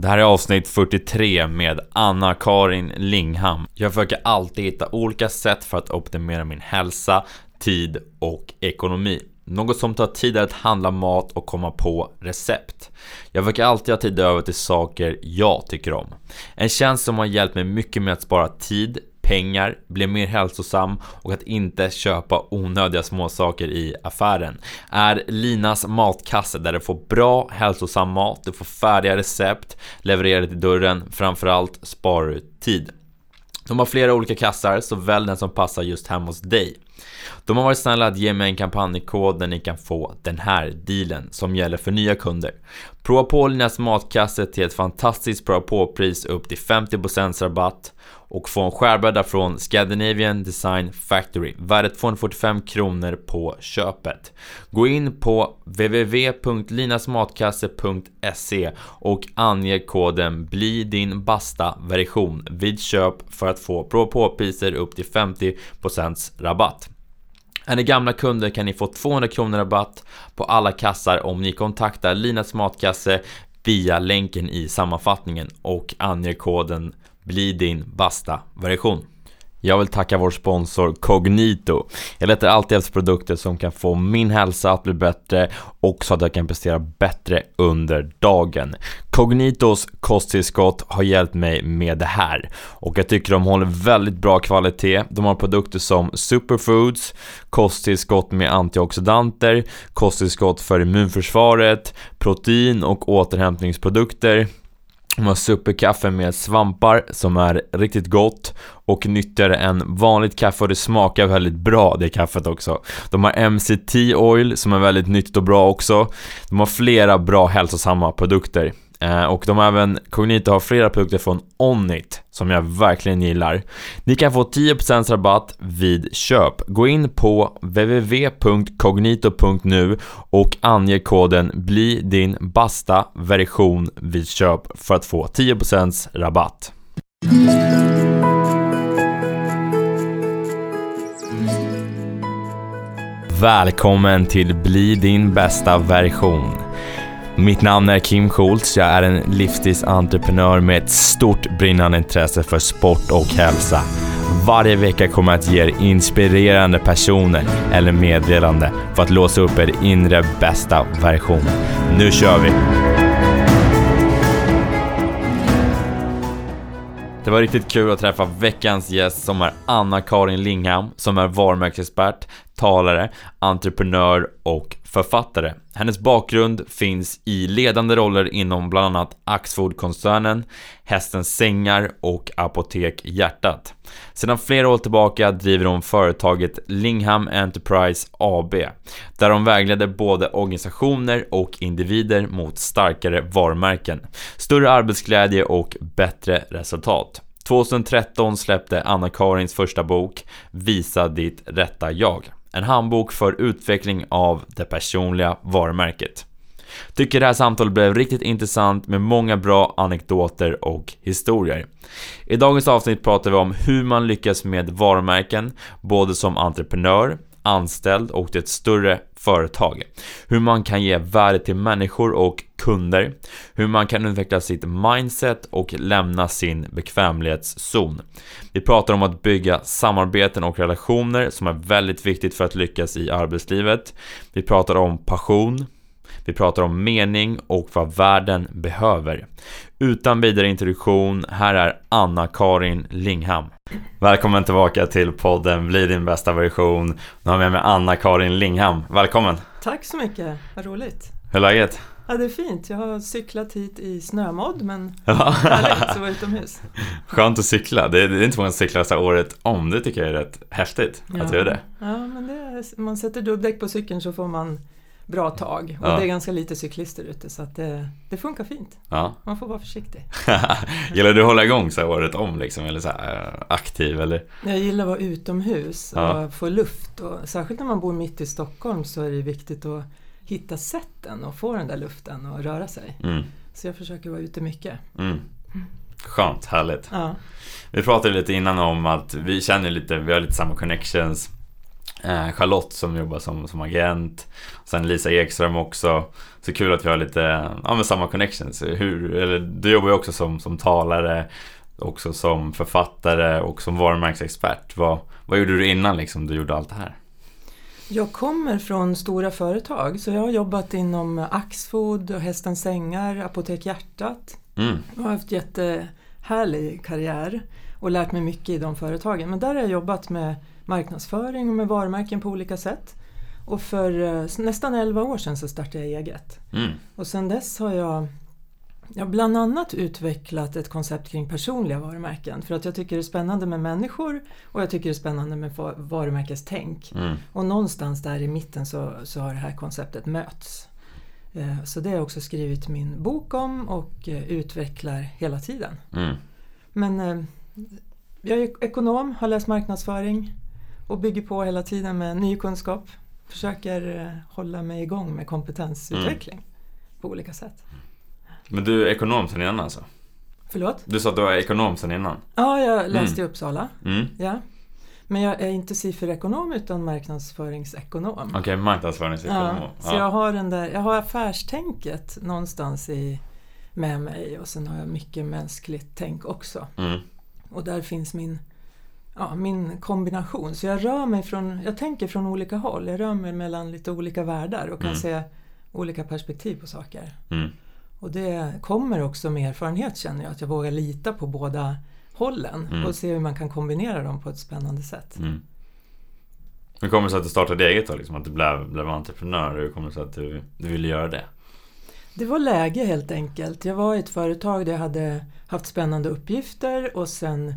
Det här är avsnitt 43 med Anna-Karin Lingham. Jag försöker alltid hitta olika sätt för att optimera min hälsa, tid och ekonomi. Något som tar tid är att handla mat och komma på recept. Jag försöker alltid ha tid över till saker jag tycker om. En tjänst som har hjälpt mig mycket med att spara tid, pengar, bli mer hälsosam och att inte köpa onödiga småsaker i affären är Linas matkasse där du får bra hälsosam mat, du får färdiga recept levererade till dörren, framförallt sparar du tid. De har flera olika kassar, så välj den som passar just hemma hos dig. De har varit snälla att ge mig en kampanjkod där ni kan få den här dealen som gäller för nya kunder. Prova på Linas matkasse till ett fantastiskt prova på-pris upp till 50% rabatt och få en skärbräda från Scandinavian Design Factory värdet 245 kronor på köpet. Gå in på www.linasmatkasse.se och ange koden BLI din basta version vid köp för att få prova på-priser upp till 50% rabatt. Är ni gamla kunder kan ni få 200 kronor rabatt på alla kassar om ni kontaktar Linas matkasse via länken i sammanfattningen och anger koden bli din basta version. Jag vill tacka vår sponsor Cognito. Jag letar alltid efter produkter som kan få min hälsa att bli bättre och så att jag kan prestera bättre under dagen. Cognitos kosttillskott har hjälpt mig med det här och jag tycker de håller väldigt bra kvalitet. De har produkter som superfoods, kosttillskott med antioxidanter, kosttillskott för immunförsvaret, protein och återhämtningsprodukter de har superkaffe med svampar som är riktigt gott och nyttigare än vanligt kaffe och det smakar väldigt bra det kaffet också. De har MCT oil som är väldigt nyttigt och bra också. De har flera bra hälsosamma produkter. Eh, och de har även, Cognito har flera produkter från Onnit som jag verkligen gillar. Ni kan få 10% rabatt vid köp. Gå in på www.cognito.nu och ange koden BLI din basta version vid köp för att få 10% rabatt. Välkommen till Bli din bästa version. Mitt namn är Kim Schultz, jag är en livsstilsentreprenör med ett stort brinnande intresse för sport och hälsa. Varje vecka kommer jag att ge er inspirerande personer eller meddelande för att låsa upp er inre bästa version. Nu kör vi! Det var riktigt kul att träffa veckans gäst som är Anna-Karin Lingham som är varumärkesexpert, talare, entreprenör och författare. Hennes bakgrund finns i ledande roller inom bland annat Axfood-koncernen, Hästens Sängar och Apotek Hjärtat. Sedan flera år tillbaka driver hon företaget Lingham Enterprise AB, där hon vägleder både organisationer och individer mot starkare varumärken, större arbetsglädje och bättre resultat. 2013 släppte Anna-Karins första bok Visa ditt rätta jag. En handbok för utveckling av det personliga varumärket. Tycker det här samtalet blev riktigt intressant med många bra anekdoter och historier. I dagens avsnitt pratar vi om hur man lyckas med varumärken, både som entreprenör, anställd och till ett större företag. Hur man kan ge värde till människor och kunder. Hur man kan utveckla sitt mindset och lämna sin bekvämlighetszon. Vi pratar om att bygga samarbeten och relationer som är väldigt viktigt för att lyckas i arbetslivet. Vi pratar om passion, vi pratar om mening och vad världen behöver. Utan vidare introduktion, här är Anna-Karin Lingham. Välkommen tillbaka till podden Bli din bästa version. Nu har jag med mig Anna-Karin Lingham. Välkommen! Tack så mycket, vad roligt! Hur är läget? Ja, det är fint. Jag har cyklat hit i snömodd men härligt att vara utomhus. Skönt att cykla. Det är, det är inte många som cyklar så året om. Det tycker jag är rätt häftigt ja. att göra det. Ja, men det är, man sätter dubbdäck på cykeln så får man bra tag. Och ja. det är ganska lite cyklister ute så att det, det funkar fint. Ja. Man får vara försiktig. gillar du att hålla igång så här året om liksom? Eller så här, eh, aktiv eller? Jag gillar att vara utomhus och ja. få luft. Och särskilt när man bor mitt i Stockholm så är det viktigt att hitta sätten och få den där luften och röra sig. Mm. Så jag försöker vara ute mycket. Mm. Skönt, härligt. Ja. Vi pratade lite innan om att vi känner lite, vi har lite samma connections eh, Charlotte som jobbar som, som agent. Sen Lisa Ekström också. Så kul att vi har lite, ja men samma connections. Hur, eller, du jobbar ju också som, som talare, också som författare och som varumärkesexpert. Vad, vad gjorde du innan liksom du gjorde allt det här? Jag kommer från stora företag så jag har jobbat inom Axfood, Hästens Sängar, Apotek Hjärtat. Mm. Jag har haft jättehärlig karriär och lärt mig mycket i de företagen. Men där har jag jobbat med marknadsföring och med varumärken på olika sätt. Och för eh, nästan 11 år sedan så startade jag eget. Mm. Och sedan dess har jag jag bland annat utvecklat ett koncept kring personliga varumärken för att jag tycker det är spännande med människor och jag tycker det är spännande med varumärkestänk. Mm. Och någonstans där i mitten så, så har det här konceptet mötts. Eh, så det har jag också skrivit min bok om och eh, utvecklar hela tiden. Mm. Men jag är ekonom, har läst marknadsföring och bygger på hela tiden med ny kunskap. Försöker hålla mig igång med kompetensutveckling mm. på olika sätt. Men du är ekonom sen innan alltså? Förlåt? Du sa att du var ekonom sen innan? Ja, jag läste mm. i Uppsala. Mm. Ja. Men jag är inte sifferekonom utan marknadsföringsekonom. Okej, okay, marknadsföringsekonom. Ja, så jag har, den där, jag har affärstänket någonstans i, med mig och sen har jag mycket mänskligt tänk också. Mm. Och där finns min, ja, min kombination. Så jag rör mig från, jag tänker från olika håll. Jag rör mig mellan lite olika världar och kan mm. se olika perspektiv på saker. Mm. Och det kommer också med erfarenhet känner jag, att jag vågar lita på båda hållen mm. och se hur man kan kombinera dem på ett spännande sätt. Mm. Hur kommer det sig att du startade eget då? Liksom, att du blev, blev entreprenör? Hur kommer det sig att du, du ville göra det? Det var läge helt enkelt. Jag var i ett företag där jag hade haft spännande uppgifter och sen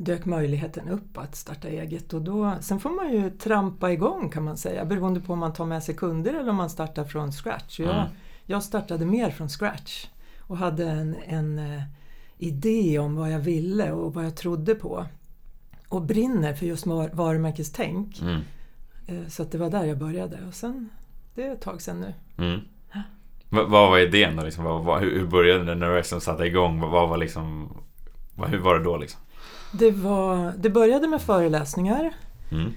dök möjligheten upp att starta eget. Och då, sen får man ju trampa igång kan man säga beroende på om man tar med sig kunder eller om man startar från scratch. Jag, mm. jag startade mer från scratch och hade en, en uh, idé om vad jag ville och vad jag trodde på. Och brinner för just varumärkestänk. Mm. Uh, så att det var där jag började och sen, det är ett tag sedan nu. Mm. Vad var idén då? Liksom? Vad, vad, hur började det när du liksom satte igång? Vad, var liksom, vad, hur var det då? Liksom? Det, var, det började med föreläsningar. Mm.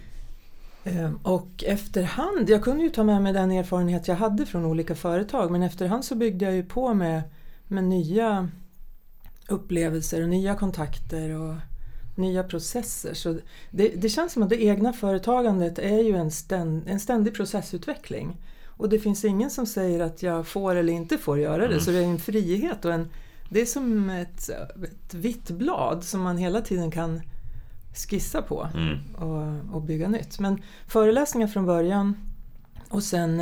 Ehm, och efterhand, jag kunde ju ta med mig den erfarenhet jag hade från olika företag men efterhand så byggde jag ju på med, med nya upplevelser och nya kontakter och nya processer. Så det, det känns som att det egna företagandet är ju en, ständ, en ständig processutveckling. Och det finns ingen som säger att jag får eller inte får göra det. Mm. Så det är en frihet och en, det är som ett, ett vitt blad som man hela tiden kan skissa på mm. och, och, bygga nytt. Men föreläsningar från början och sen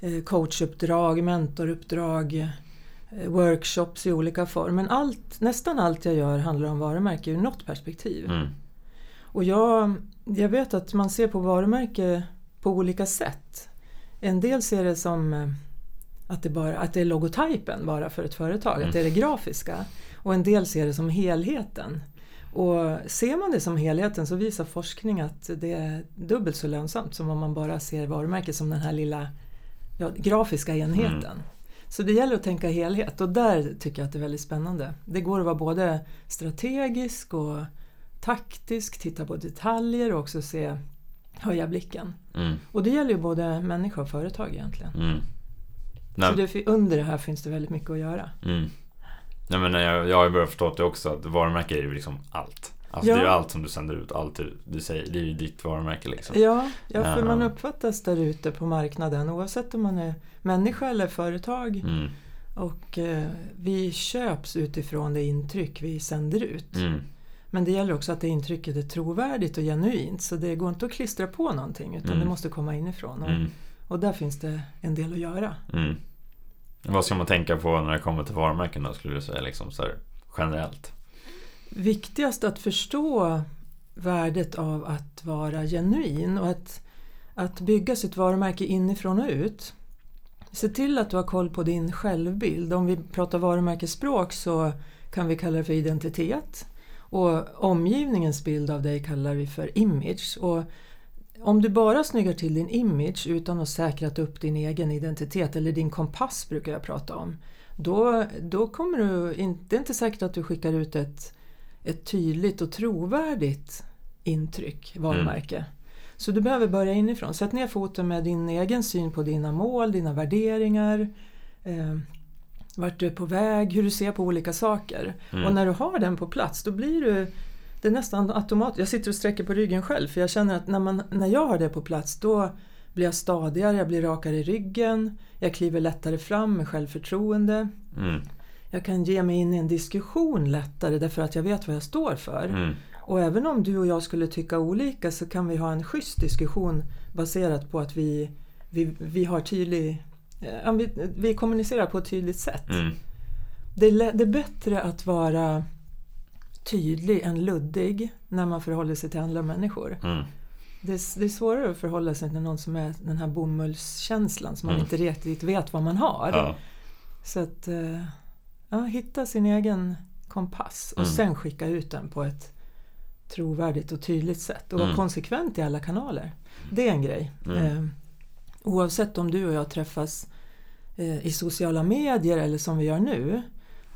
eh, coachuppdrag, mentoruppdrag, eh, workshops i olika former. Men allt, nästan allt jag gör handlar om varumärke ur något perspektiv. Mm. Och jag, jag vet att man ser på varumärke på olika sätt. En del ser det som eh, att det, bara, att det är logotypen bara för ett företag, mm. att det är det grafiska. Och en del ser det som helheten. Och ser man det som helheten så visar forskning att det är dubbelt så lönsamt som om man bara ser varumärket som den här lilla ja, grafiska enheten. Mm. Så det gäller att tänka helhet och där tycker jag att det är väldigt spännande. Det går att vara både strategisk och taktisk, titta på detaljer och också se höja blicken. Mm. Och det gäller ju både människa och företag egentligen. Mm. Så det, under det här finns det väldigt mycket att göra. Mm. Nej, men jag, jag har ju börjat förstå det också att varumärke är ju liksom allt. Alltså ja. det är ju allt som du sänder ut, allt du, du säger, det är ju ditt varumärke liksom. Ja, ja för man uppfattas där ute på marknaden oavsett om man är människa eller företag. Mm. Och eh, vi köps utifrån det intryck vi sänder ut. Mm. Men det gäller också att det intrycket är trovärdigt och genuint så det går inte att klistra på någonting utan mm. det måste komma inifrån. Och, mm. och där finns det en del att göra. Vad ska man tänka på när det kommer till varumärken då skulle du säga liksom så generellt? Viktigast att förstå värdet av att vara genuin och att, att bygga sitt varumärke inifrån och ut. Se till att du har koll på din självbild. Om vi pratar varumärkesspråk så kan vi kalla det för identitet. Och omgivningens bild av dig kallar vi för image. Och om du bara snyggar till din image utan att säkrat upp din egen identitet, eller din kompass brukar jag prata om, då, då kommer du, in, det är inte säkert att du skickar ut ett, ett tydligt och trovärdigt intryck, varumärke. Mm. Så du behöver börja inifrån. Sätt ner foten med din egen syn på dina mål, dina värderingar, eh, vart du är på väg, hur du ser på olika saker. Mm. Och när du har den på plats då blir du det är nästan automatiskt. Jag sitter och sträcker på ryggen själv för jag känner att när, man, när jag har det på plats då blir jag stadigare, jag blir rakare i ryggen, jag kliver lättare fram med självförtroende. Mm. Jag kan ge mig in i en diskussion lättare därför att jag vet vad jag står för. Mm. Och även om du och jag skulle tycka olika så kan vi ha en schysst diskussion baserat på att vi, vi, vi har tydlig eh, vi, vi kommunicerar på ett tydligt sätt. Mm. Det, är, det är bättre att vara tydlig än luddig när man förhåller sig till andra människor. Mm. Det är, det är svårare att förhålla sig till någon som är den här bomullskänslan som man Mm. inte riktigt vet vad man har. Ja. Så att eh, ja, hitta sin egen kompass och Mm. sen skicka ut den på ett trovärdigt och tydligt sätt och vara Mm. konsekvent i alla kanaler. Det är en grej. Mm. Eh, oavsett om du och jag träffas eh, i sociala medier eller som vi gör nu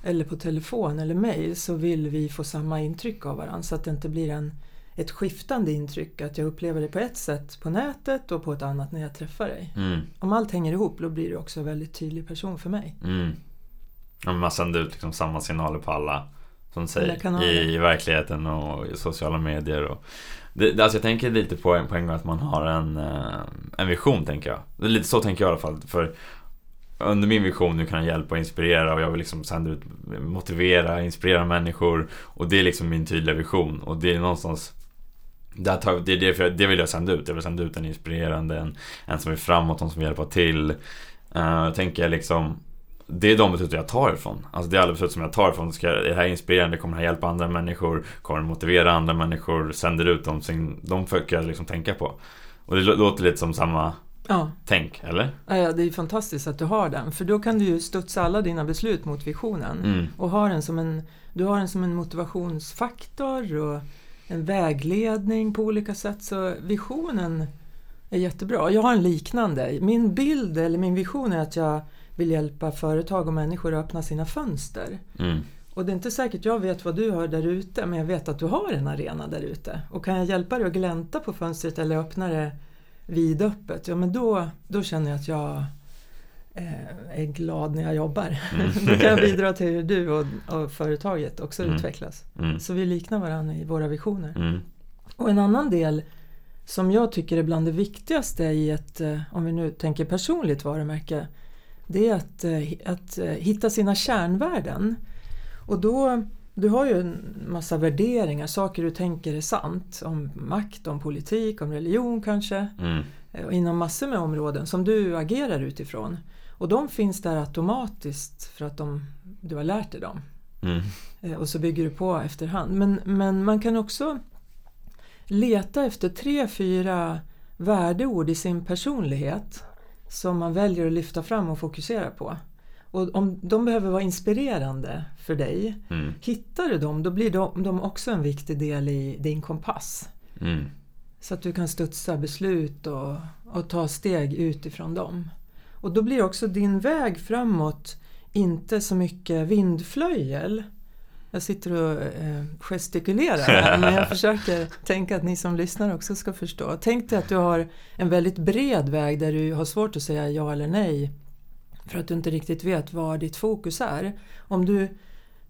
eller på telefon eller mail så vill vi få samma intryck av varandra så att det inte blir en, ett skiftande intryck att jag upplever det på ett sätt på nätet och på ett annat när jag träffar dig. Mm. Om allt hänger ihop då blir du också en väldigt tydlig person för mig. Mm. Ja, man sänder ut liksom samma signaler på alla som säger i, i verkligheten och i sociala medier. Och det, alltså jag tänker lite på en, på en gång att man har en, eh, en vision tänker jag. Lite så tänker jag i alla fall. För under min vision nu kan jag hjälpa och inspirera och jag vill liksom sända ut, motivera, inspirera människor. Och det är liksom min tydliga vision. Och det är någonstans tar, det, är det, för, det vill jag sända ut. Jag vill sända ut en inspirerande, en, en som är framåt, en som vill hjälpa till. Uh, tänker jag liksom det är de beslut jag tar ifrån. Alltså det är alla beslut som jag tar ifrån. Ska, är det här inspirerande? Kommer det här hjälpa andra människor? Kommer det motivera andra människor? Sänder ut dem? De försöker jag liksom tänka på. Och det låter lite som samma Ja, tänk, eller? Ja, det är fantastiskt att du har den för då kan du ju studsa alla dina beslut mot visionen. Mm. Och har den som en, du har den som en motivationsfaktor och en vägledning på olika sätt. Så visionen är jättebra. Jag har en liknande. Min bild eller min vision är att jag vill hjälpa företag och människor att öppna sina fönster. Mm. Och det är inte säkert jag vet vad du har där ute men jag vet att du har en arena där ute. Och kan jag hjälpa dig att glänta på fönstret eller öppna det vidöppet, ja men då, då känner jag att jag eh, är glad när jag jobbar. Mm. då kan jag bidra till hur du och, och företaget också Mm. utvecklas. Mm. Så vi liknar varandra i våra visioner. Mm. Och en annan del som jag tycker är bland det viktigaste i ett, eh, om vi nu tänker personligt varumärke, det är att, eh, att eh, hitta sina kärnvärden. Och då, du har ju en massa värderingar, saker du tänker är sant om makt, om politik, om religion kanske, Mm. eh, inom massor med områden som du agerar utifrån. Och de finns där automatiskt för att de, du har lärt dig dem. Mm. Eh, Och så bygger du på efterhand. Men, men man kan också leta efter tre, fyra värdeord i sin personlighet som man väljer att lyfta fram och fokusera på. Och om de behöver vara inspirerande för dig, Mm. hittar du dem då blir de, de också en viktig del i din kompass. Mm. Så att du kan studsa beslut och, och ta steg utifrån dem. Och då blir också din väg framåt inte så mycket vindflöjel. Jag sitter och eh, gestikulerar här, men jag försöker tänka att ni som lyssnar också ska förstå. Tänk dig att du har en väldigt bred väg där du har svårt att säga ja eller nej för att du inte riktigt vet var ditt fokus är. Om du,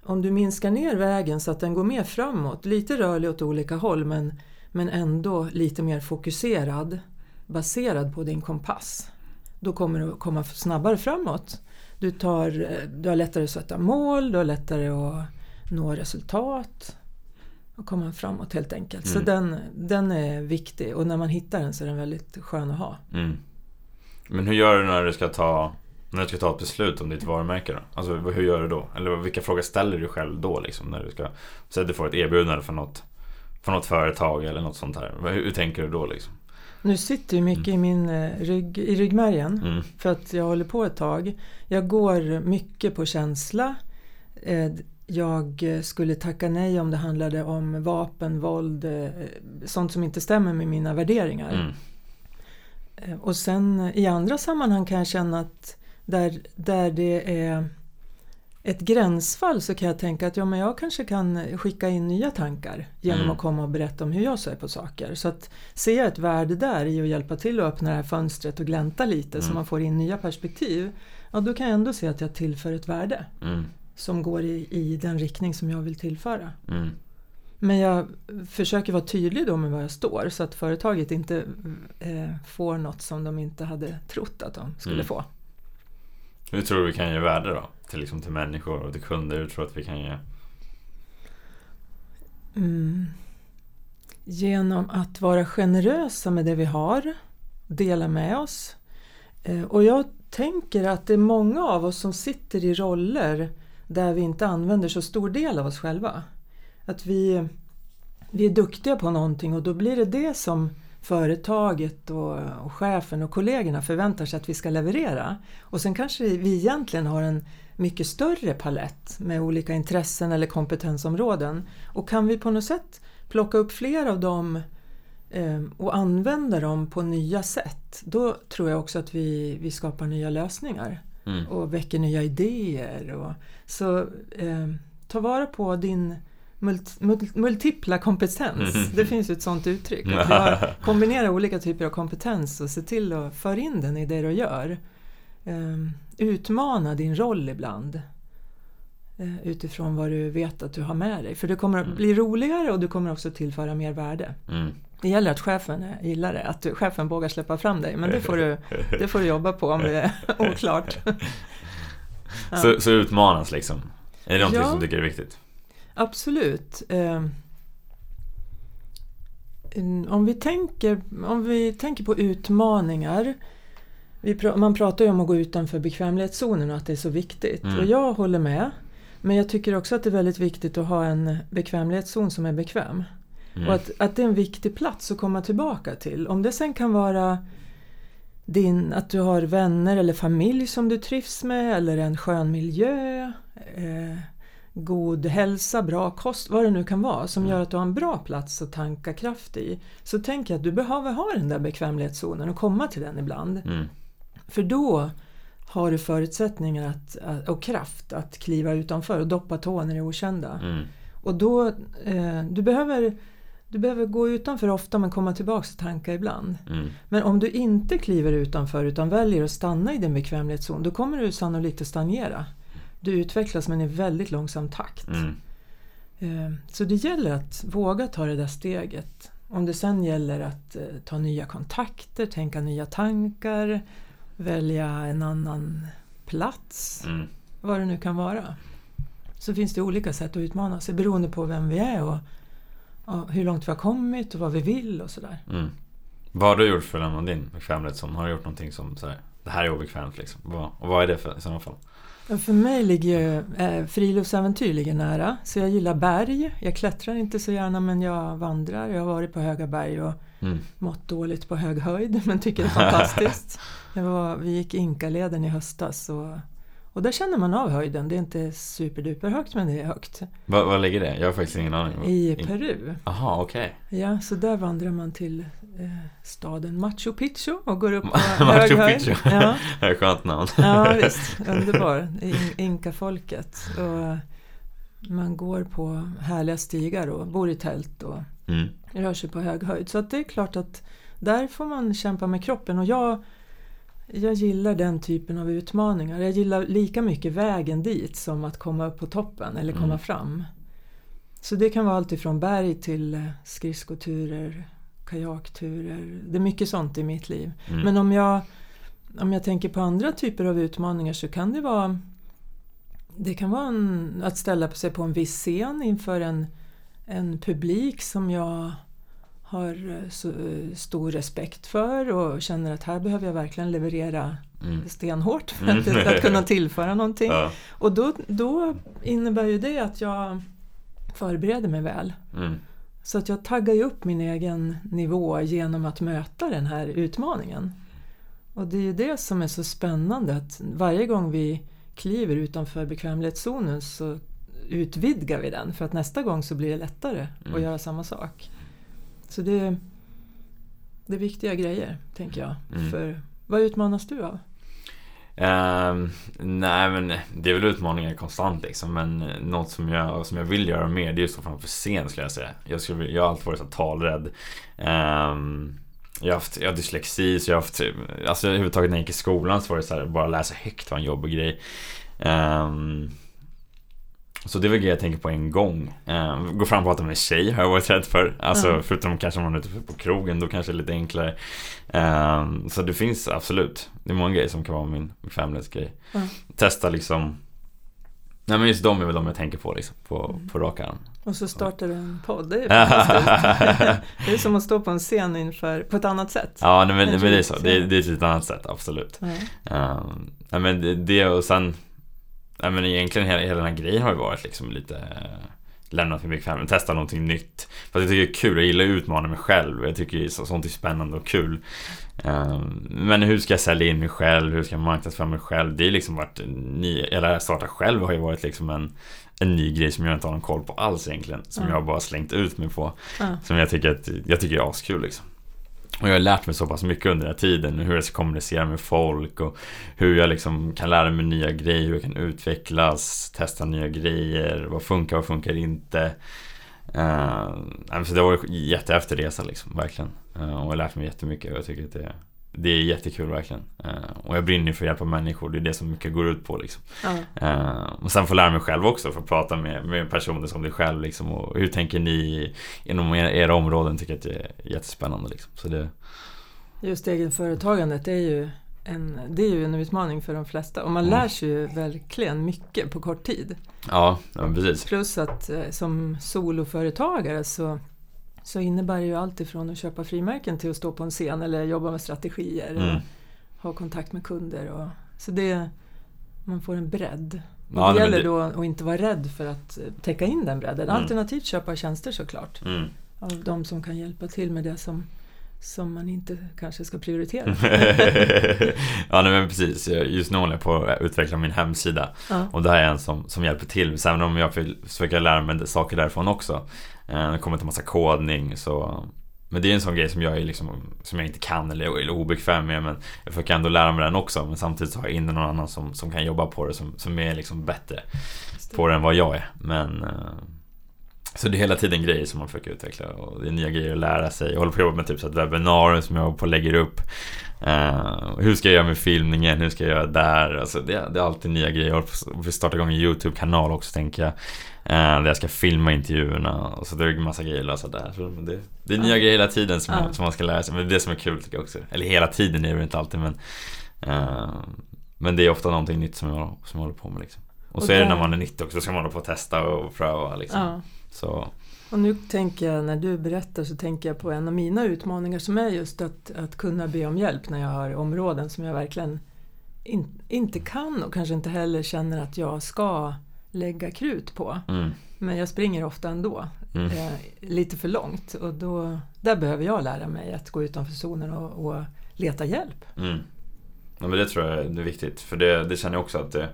om du minskar ner vägen så att den går mer framåt, lite rörlig åt olika håll men, men ändå lite mer fokuserad, baserad på din kompass, då kommer du komma snabbare framåt. Du, tar, du har lättare att sätta mål, du har lättare att nå resultat och komma framåt helt enkelt. Så Mm. den, den är viktig och när man hittar den så är den väldigt skön att ha. Mm. Men hur gör du när du ska ta när du ska ta ett beslut om ditt varumärke då? Alltså hur gör du då? Eller vilka frågor ställer du själv då liksom? När du ska Säg att du får ett erbjudande från något Från något företag eller något sånt här. Hur, hur tänker du då liksom? Nu sitter ju mycket i min eh, rygg, i ryggmärgen Mm. för att jag håller på ett tag. Jag går mycket på känsla. Eh, Jag skulle tacka nej om det handlade om vapen, våld, eh, sånt som inte stämmer med mina värderingar. Mm. Och sen i andra sammanhang kan jag känna att där, där det är ett gränsfall så kan jag tänka att ja, men jag kanske kan skicka in nya tankar genom Mm. att komma och berätta om hur jag ser på saker. Så att jag ett värde där i att hjälpa till att öppna det här fönstret och glänta lite så Mm. man får in nya perspektiv. Ja, då kan jag ändå se att jag tillför ett värde Mm. som går i, i den riktning som jag vill tillföra. Mm. Men jag försöker vara tydlig då med vad jag står så att företaget inte eh, får något som de inte hade trott att de skulle Mm. få. Hur tror du vi kan ge värde då? Till, liksom, till människor och till kunder? Hur tror du att vi kan ge? Mm. Genom att vara generösa med det vi har, dela med oss. Eh, och jag tänker att det är många av oss som sitter i roller där vi inte använder så stor del av oss själva. Att vi, vi är duktiga på någonting och då blir det det som företaget och, och chefen och kollegorna förväntar sig att vi ska leverera. Och sen kanske vi egentligen har en mycket större palett med olika intressen eller kompetensområden. Och kan vi på något sätt plocka upp fler av dem eh, och använda dem på nya sätt, då tror jag också att vi, vi skapar nya lösningar Mm. och väcker nya idéer. Och, så eh, ta vara på din mult, mult, multipla kompetens. Mm. Det finns ju ett sånt uttryck. Att vi har, kombinera olika typer av kompetens och se till att föra in den i det du gör. Eh, utmana din roll ibland. eh, Utifrån vad du vet att du har med dig. För det kommer att Mm. bli roligare och du kommer också tillföra mer värde. Mm. Det gäller att chefen gillar det, att du, chefen vågar släppa fram dig. Men det får du, det får du jobba på om det är oklart. Ja. Så, så utmanas liksom? Är det någonting Ja. som du tycker är viktigt? Absolut. Eh, Om vi tänker, om vi tänker på utmaningar. Pra, man pratar ju om att gå utanför bekvämlighetszonen och att det är så viktigt. Mm. Och jag håller med. Men jag tycker också att det är väldigt viktigt att ha en bekvämlighetszon som är bekväm. Mm. Och att, att det är en viktig plats att komma tillbaka till. Om det sen kan vara din, att du har vänner eller familj som du trivs med eller en skön miljö, eh, god hälsa, bra kost, vad det nu kan vara som Mm. gör att du har en bra plats att tanka kraft i. Så jag att du behöver ha den där bekvämlighetszonen och komma till den ibland. Mm. För då har du förutsättningar att, och kraft att kliva utanför och doppa tån i det okända. Mm. Och då, eh, du, behöver, du behöver gå utanför ofta men komma tillbaka och tanka ibland. Mm. Men om du inte kliver utanför utan väljer att stanna i din bekvämlighetszon då kommer du sannolikt att stagnera. Du utvecklas men i väldigt långsam takt. Mm. Eh, Så det gäller att våga ta det där steget. Om det sen gäller att eh, ta nya kontakter, tänka nya tankar, välja en annan plats, Mm. vad det nu kan vara. Så finns det olika sätt att utmana sig beroende på vem vi är och, hur långt vi har kommit och vad vi vill och sådär. Mm. Vad har du gjort för att lämna din bekvämlighetszon? Har du gjort någonting som sådär, det här är obekvämt liksom? Och vad är det för, i sådana fall? För mig ligger ju eh, friluftsäventyr ligger nära, så jag gillar berg. Jag klättrar inte så gärna men jag vandrar. Jag har varit på höga berg och Mm. mått dåligt på hög höjd men tycker det är fantastiskt. Var, vi gick Inkaleden i höstas och, och där känner man av höjden. Det är inte superduper högt men det är högt. Vad, vad ligger det? Jag har faktiskt ingen aning. I Peru. Aha, okej. Ja, så där vandrar man till staden Machu Picchu och går upp på Machu hög höjd. Picchu. Ja, Det är ett skönt namn. ja visst, underbar. In, Inka-folket. Och man går på härliga stigar och bor i tält och Mm. rör sig på hög höjd. Så det är klart att där får man kämpa med kroppen och jag, jag gillar den typen av utmaningar. Jag gillar lika mycket vägen dit som att komma upp på toppen eller komma Mm. fram. Så det kan vara allt ifrån berg till eh, skridskoturer, kajakturer. Det är mycket sånt i mitt liv. Mm. Men om jag, om jag tänker på andra typer av utmaningar så kan det vara det kan vara en, att ställa sig på en viss scen inför en, en publik som jag har eh, så, eh, stor respekt för och känner att här behöver jag verkligen leverera Mm. stenhårt för Mm. att, för att kunna tillföra någonting. Ja. Och då, då innebär ju det att jag förbereder mig väl. Mm. Så att jag taggar ju upp min egen nivå genom att möta den här utmaningen. Och det är ju det som är så spännande att varje gång vi kliver utanför bekvämlighetszonen så utvidgar vi den för att nästa gång så blir det lättare Mm. att göra samma sak. Så det, det är viktiga grejer, tänker jag. Mm. För vad utmanas du av? Uh, nej men det är väl utmaningar konstant liksom men eh, något som jag, som jag vill göra mer det är att stå framför scen skulle jag säga. Jag, skulle, jag har alltid varit så talrädd. Um, jag har haft jag har dyslexi så jag har haft, alltså överhuvudtaget när jag gick i skolan så var det så här, bara läsa högt var en jobbig grej. Um, så det är väl grejer jag tänker på en gång. Uh, gå fram och prata med en tjej har jag varit rädd för. Alltså mm. förutom kanske om man är ute på krogen, då kanske det är lite enklare. Uh, så det finns absolut. Det är många grejer som kan vara min, min families grej. Mm. Testa liksom Nej men just de är väl de jag tänker på liksom, på, mm. på rak arm. Och så startar du en podd, det är det är som att stå på en scen inför, på ett annat sätt. Ja, nej, men, men det är så. Det är, det är ett annat sätt, absolut. Mm. Um, nej, men det, det och sen Nej men egentligen hela, hela den här grejen har ju varit liksom lite eh, Lämnat mig bekväm, testa någonting nytt För jag tycker det är kul, jag gillar att utmana mig själv Jag tycker sånt är spännande och kul ehm, Men hur ska jag sälja in mig själv? Hur ska jag marknadsföra mig själv? Det är liksom varit ny, eller starta själv har ju varit liksom en en ny grej som jag inte har någon koll på alls egentligen. Som mm. jag bara slängt ut mig på. Mm. Som jag tycker, att, jag tycker är askul liksom. Och jag har lärt mig så pass mycket under den här tiden hur jag ska kommunicera med folk och hur jag liksom kan lära mig nya grejer, hur jag kan utvecklas, testa nya grejer, vad funkar, vad funkar inte. Uh, så det har varit en jättehäftig resa liksom, verkligen. Uh, och jag har lärt mig jättemycket och jag tycker att det, det är jättekul verkligen. Uh, och jag brinner för att hjälpa människor, det är det som mycket går ut på liksom. Uh, och sen få lära mig själv också, få prata med, med personer som dig själv liksom. Och hur tänker ni inom era, era områden? Tycker att det är jättespännande liksom. Så det... Just egenföretagandet är ju en, det är ju en utmaning för de flesta och man mm. lär sig ju verkligen mycket på kort tid. Ja, ja precis. Plus att eh, som soloföretagare så så innebär det ju allt ifrån att köpa frimärken till att stå på en scen eller jobba med strategier mm. och ha kontakt med kunder. Och, så det, man får en bredd. Ja, det gäller det... då att inte vara rädd för att täcka in den bredden. Mm. Alternativt köpa tjänster såklart. Mm. Av de som kan hjälpa till med det som, som man inte kanske ska prioritera. ja nej, men precis. Just nu håller jag på att utveckla min hemsida. Ja. Och det här är en som, som hjälper till. Så även om jag försöker lära mig saker därifrån också. Eh, det kommer till massa kodning så men det är en sån grej som jag, är liksom, som jag inte kan eller är obekväm med men jag försöker ändå lära mig den också men samtidigt så har jag in någon annan som, som kan jobba på det som, som är liksom bättre på det än vad jag är. Men, eh, så det är hela tiden grejer som man försöker utveckla och det är nya grejer att lära sig. Jag håller på att jobba med typ så ett webbinarium som jag håller på och lägger upp. Uh, hur ska jag göra med filmningen? Hur ska jag göra där? Alltså det, det är alltid nya grejer. Jag håller på att starta igång en YouTube-kanal också tänker jag. Eh, där jag ska filma intervjuerna och så det är en massa grejer att lösa där. Så det, det är nya ja. grejer hela tiden som, ja. som man ska lära sig. Men det är det som är kul tycker jag också. Eller hela tiden är det inte alltid men uh, Men det är ofta någonting nytt som jag, som jag håller på med liksom. Och, och så där... är det när man är 90 också, då ska man hålla på och testa och pröva liksom. Ja. Så. Och nu tänker jag, när du berättar så tänker jag på en av mina utmaningar som är just att, att kunna be om hjälp när jag har områden som jag verkligen in, inte kan och kanske inte heller känner att jag ska lägga krut på. Mm. Men jag springer ofta ändå. Mm. Eh, lite för långt och då, där behöver jag lära mig att gå utanför zonen och, och leta hjälp. Mm. Ja, men det tror jag är viktigt. För det, det känner jag också att det,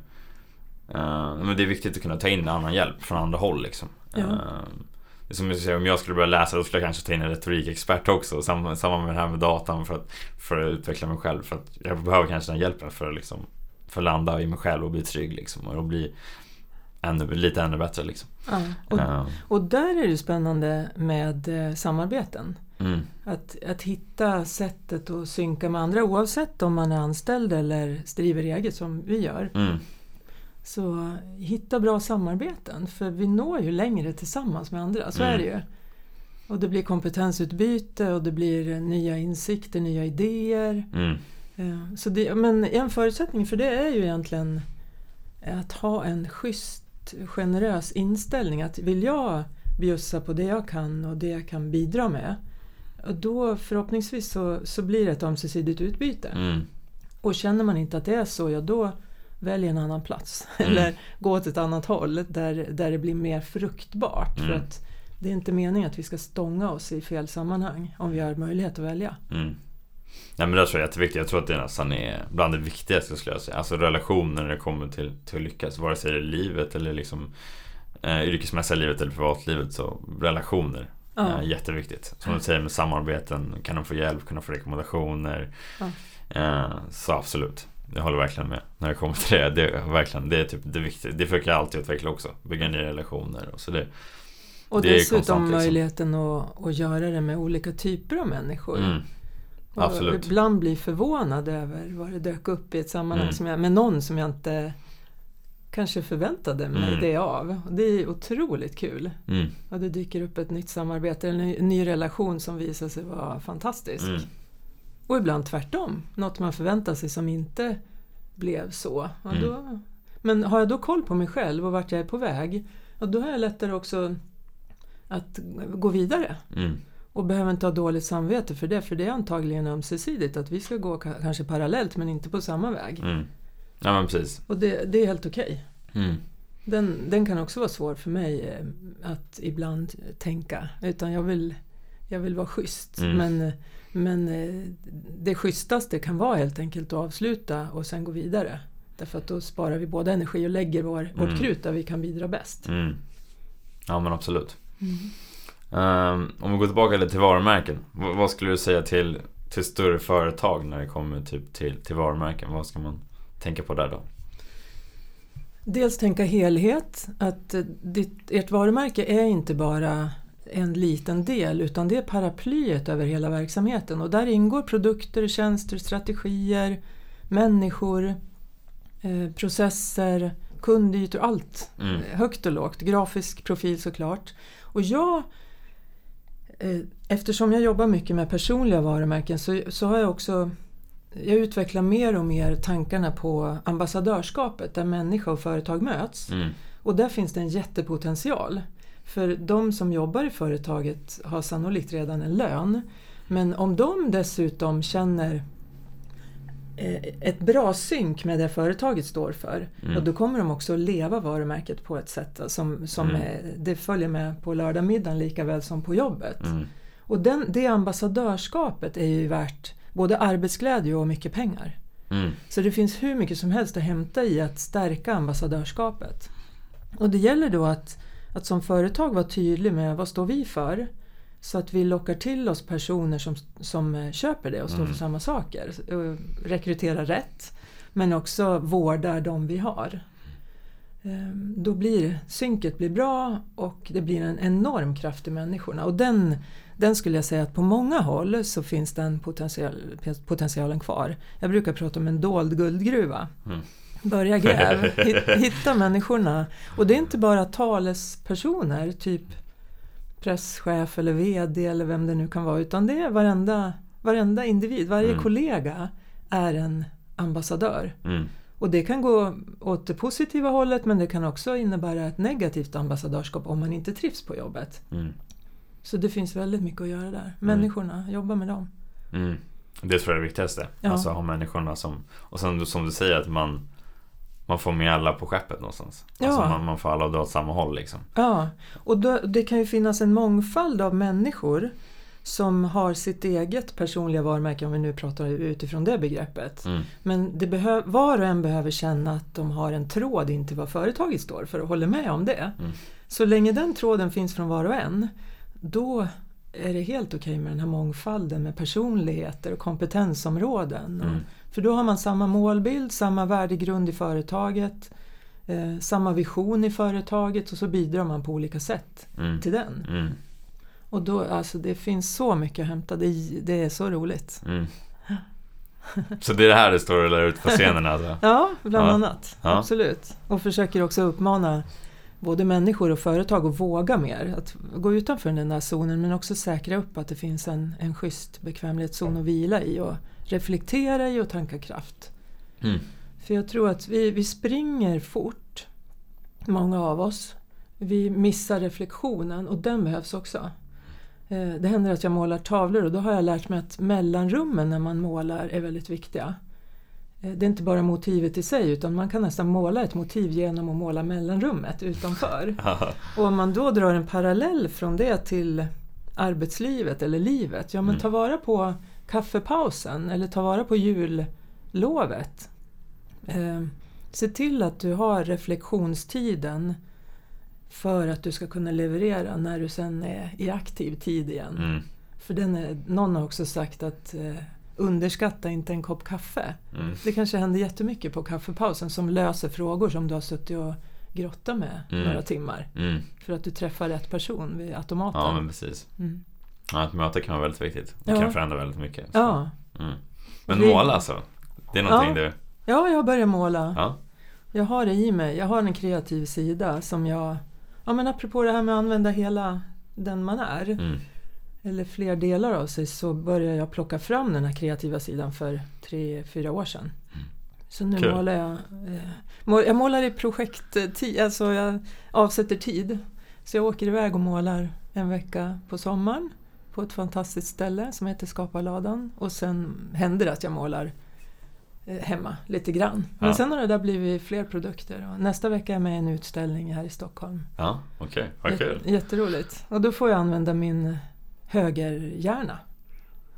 uh, men det är viktigt att kunna ta in annan hjälp från andra håll. Liksom. Ja. Uh, som jag säger, om jag skulle börja läsa då skulle jag kanske ta in en retorikexpert också. Samma, samma med det här med datan för att, för att utveckla mig själv. För att jag behöver kanske den hjälpen för att, liksom, för att landa i mig själv och bli trygg. Liksom, och bli ännu, lite ännu bättre. Liksom. Ja, och, uh. och där är det spännande med eh, samarbeten. Mm. Att, att hitta sättet att synka med andra oavsett om man är anställd eller driver eget som vi gör. Mm. Så hitta bra samarbeten för vi når ju längre tillsammans med andra, så mm. är det ju. Och det blir kompetensutbyte och det blir nya insikter, nya idéer. Mm. Eh, så det, men en förutsättning för det är ju egentligen att ha en schysst generös inställning att vill jag bjussa på det jag kan och det jag kan bidra med och då förhoppningsvis så, så blir det ett ömsesidigt utbyte. Mm. Och känner man inte att det är så, ja då välj en annan plats. Mm. Eller gå åt ett annat håll där, där det blir mer fruktbart. Mm. För att det är inte meningen att vi ska stånga oss i fel sammanhang om vi har möjlighet att välja. Mm. Nej men det tror jag är jätteviktigt. Jag tror att det nästan är bland det viktigaste skulle jag säga. Alltså relationer när det kommer till, till att lyckas. Vare sig det är livet eller liksom eh, yrkesmässiga livet eller privatlivet. Så relationer ja. jätteviktigt. Som du säger med samarbeten. Kan de få hjälp, kunna få rekommendationer. Ja. Eh, så absolut. Jag håller verkligen med när det kommer till det. Det är, verkligen, det är typ det viktiga. Det försöker jag alltid utveckla också. Bygga nya relationer. Och så det, Och det är dessutom konstant, liksom. möjligheten att, att göra det med olika typer av människor. mm, Och absolut. ibland bli förvånad över vad det dök upp i ett sammanhang Mm. som jag, med någon som jag inte kanske förväntade mig Mm. det av. Det är otroligt kul. mm, Och det dyker upp ett nytt samarbete, en ny, ny relation som visar sig vara fantastisk. mm, Och ibland tvärtom, något man förväntar sig som inte blev så. Mm. då, men har jag då koll på mig själv och vart jag är på väg, och då har jag lättare också att gå vidare. mm, Och behöver inte ha dåligt samvete för det, för det är antagligen ömsesidigt att vi ska gå ka- kanske parallellt men inte på samma väg. mm. Ja men precis. Och det, det är helt okej. Mm, Den, den kan också vara svår för mig eh, att ibland tänka. Utan jag vill, jag vill vara schysst. Mm. Men, men eh, det schysstaste kan vara helt enkelt att avsluta och sen gå vidare. Därför att då sparar vi både energi och lägger vår, vårt Mm. krut där vi kan bidra bäst. mm. Ja men absolut. Ehm, om vi går tillbaka lite till varumärken. V- vad skulle du säga till, till större företag när det kommer typ till, till varumärken? Vad ska man tänka på där då? Dels tänka helhet, att eh, ditt, ert varumärke är inte bara en liten del utan det är paraplyet över hela verksamheten och där ingår produkter, tjänster, strategier, människor, eh, processer, kundytor, allt. Mm, Eh, Högt och lågt, grafisk profil såklart. Och jag, eh, eftersom jag jobbar mycket med personliga varumärken så, så har jag också jag utvecklar mer och mer tankarna på ambassadörskapet där människa och företag möts. mm, Och där finns det en jättepotential. För de som jobbar i företaget har sannolikt redan en lön. Men om de dessutom känner eh, ett bra synk med det företaget står för, Mm. och då kommer de också att leva varumärket på ett sätt som, som Mm. eh, det följer med på lördagmiddagen lika väl som på jobbet. mm, Och den, det ambassadörskapet är ju värt både arbetsglädje och mycket pengar. mm, Så det finns hur mycket som helst att hämta i att stärka ambassadörskapet. Och det gäller då att, att som företag vara tydlig med vad står vi för? Så att vi lockar till oss personer som, som eh, köper det och står Mm. för samma saker. Och rekryterar rätt. Men också vårdar de vi har. Ehm, Då blir synket blir bra och det blir en enorm kraft i människorna. Och den, den skulle jag säga att på många håll så finns den potential, potentialen kvar. Jag brukar prata om en dold guldgruva. Mm. Börja gräv, hit- hitta människorna. Och det är inte bara talespersoner, typ presschef eller VD eller vem det nu kan vara, utan det är varenda, varenda individ, varje Mm. kollega är en ambassadör. mm, Och det kan gå åt det positiva hållet men det kan också innebära ett negativt ambassadörskap om man inte trivs på jobbet. mm, Så det finns väldigt mycket att göra där. Människorna, jobba med dem. mm. Det tror jag är det viktigaste. Ja. Alltså ha människorna som... Och sen som du säger att man... Man får med alla på skeppet någonstans. Alltså Ja. man, man får alla dra åt samma håll liksom. Ja, och då, det kan ju finnas en mångfald av människor som har sitt eget personliga varumärke om vi nu pratar utifrån det begreppet. Mm, Men det var och en behöver känna att de har en tråd in till vad företaget står för och håller med om det. Mm. Så länge den tråden finns från var och en, då är det helt okej med den här mångfalden med personligheter och kompetensområden. Mm. Och, för då har man samma målbild, samma värdegrund i företaget, eh, samma vision i företaget och så bidrar man på olika sätt mm, till den. mm, Och då, alltså det finns så mycket att hämta, det, det är så roligt. mm. Så det är det här det står och lär ut på scenen alltså? Ja, bland Ja. annat. Ja. Absolut. Och försöker också uppmana både människor och företag att våga mer. Att gå utanför den där zonen men också säkra upp att det finns en, en schysst bekvämlighetszon att vila i och reflektera i och tanka kraft. Mm, För jag tror att vi, vi springer fort, många av oss. Vi missar reflektionen och den behövs också. Eh, Det händer att jag målar tavlor och då har jag lärt mig att mellanrummen när man målar är väldigt viktiga. Eh, Det är inte bara motivet i sig utan man kan nästan måla ett motiv genom att måla mellanrummet utanför. Och om man då drar en parallell från det till arbetslivet eller livet, ja men Mm. ta vara på kaffepausen eller ta vara på jullovet. Eh, se till att du har reflektionstiden för att du ska kunna leverera när du sen är i aktiv tid igen. mm, För den är, någon har också sagt att eh, underskatta inte en kopp kaffe. Mm. Det kanske händer jättemycket på kaffepausen som löser frågor som du har suttit och grottat med Mm. några timmar. Mm. För att du träffar rätt person vid automaten. Ja, men precis. mm. Ja, ett möte kan vara väldigt viktigt. Det Ja. kan förändra väldigt mycket. Så. ja. Mm. Men Vi- måla alltså? Det är någonting Ja. du... ja, jag börjar måla. Ja. Jag har det i mig. Jag har en kreativ sida som jag... Ja men apropå det här med att använda hela den man är. Mm. Eller fler delar av sig så började jag plocka fram den här kreativa sidan för tre, fyra år sedan. Så nu Kul. målar jag... Eh, jag målar i projekttid, alltså jag avsätter tid. Så jag åker iväg och målar en vecka på sommaren på ett fantastiskt ställe som heter Skaparladan. Och sen händer det att jag målar eh, hemma lite grann. Men Ja. sen har det där blivit fler produkter. Och nästa vecka är jag med i en utställning här i Stockholm. Ja, okej. Vad kul. Jät- Jätteroligt. Och då får jag använda min högerhjärna.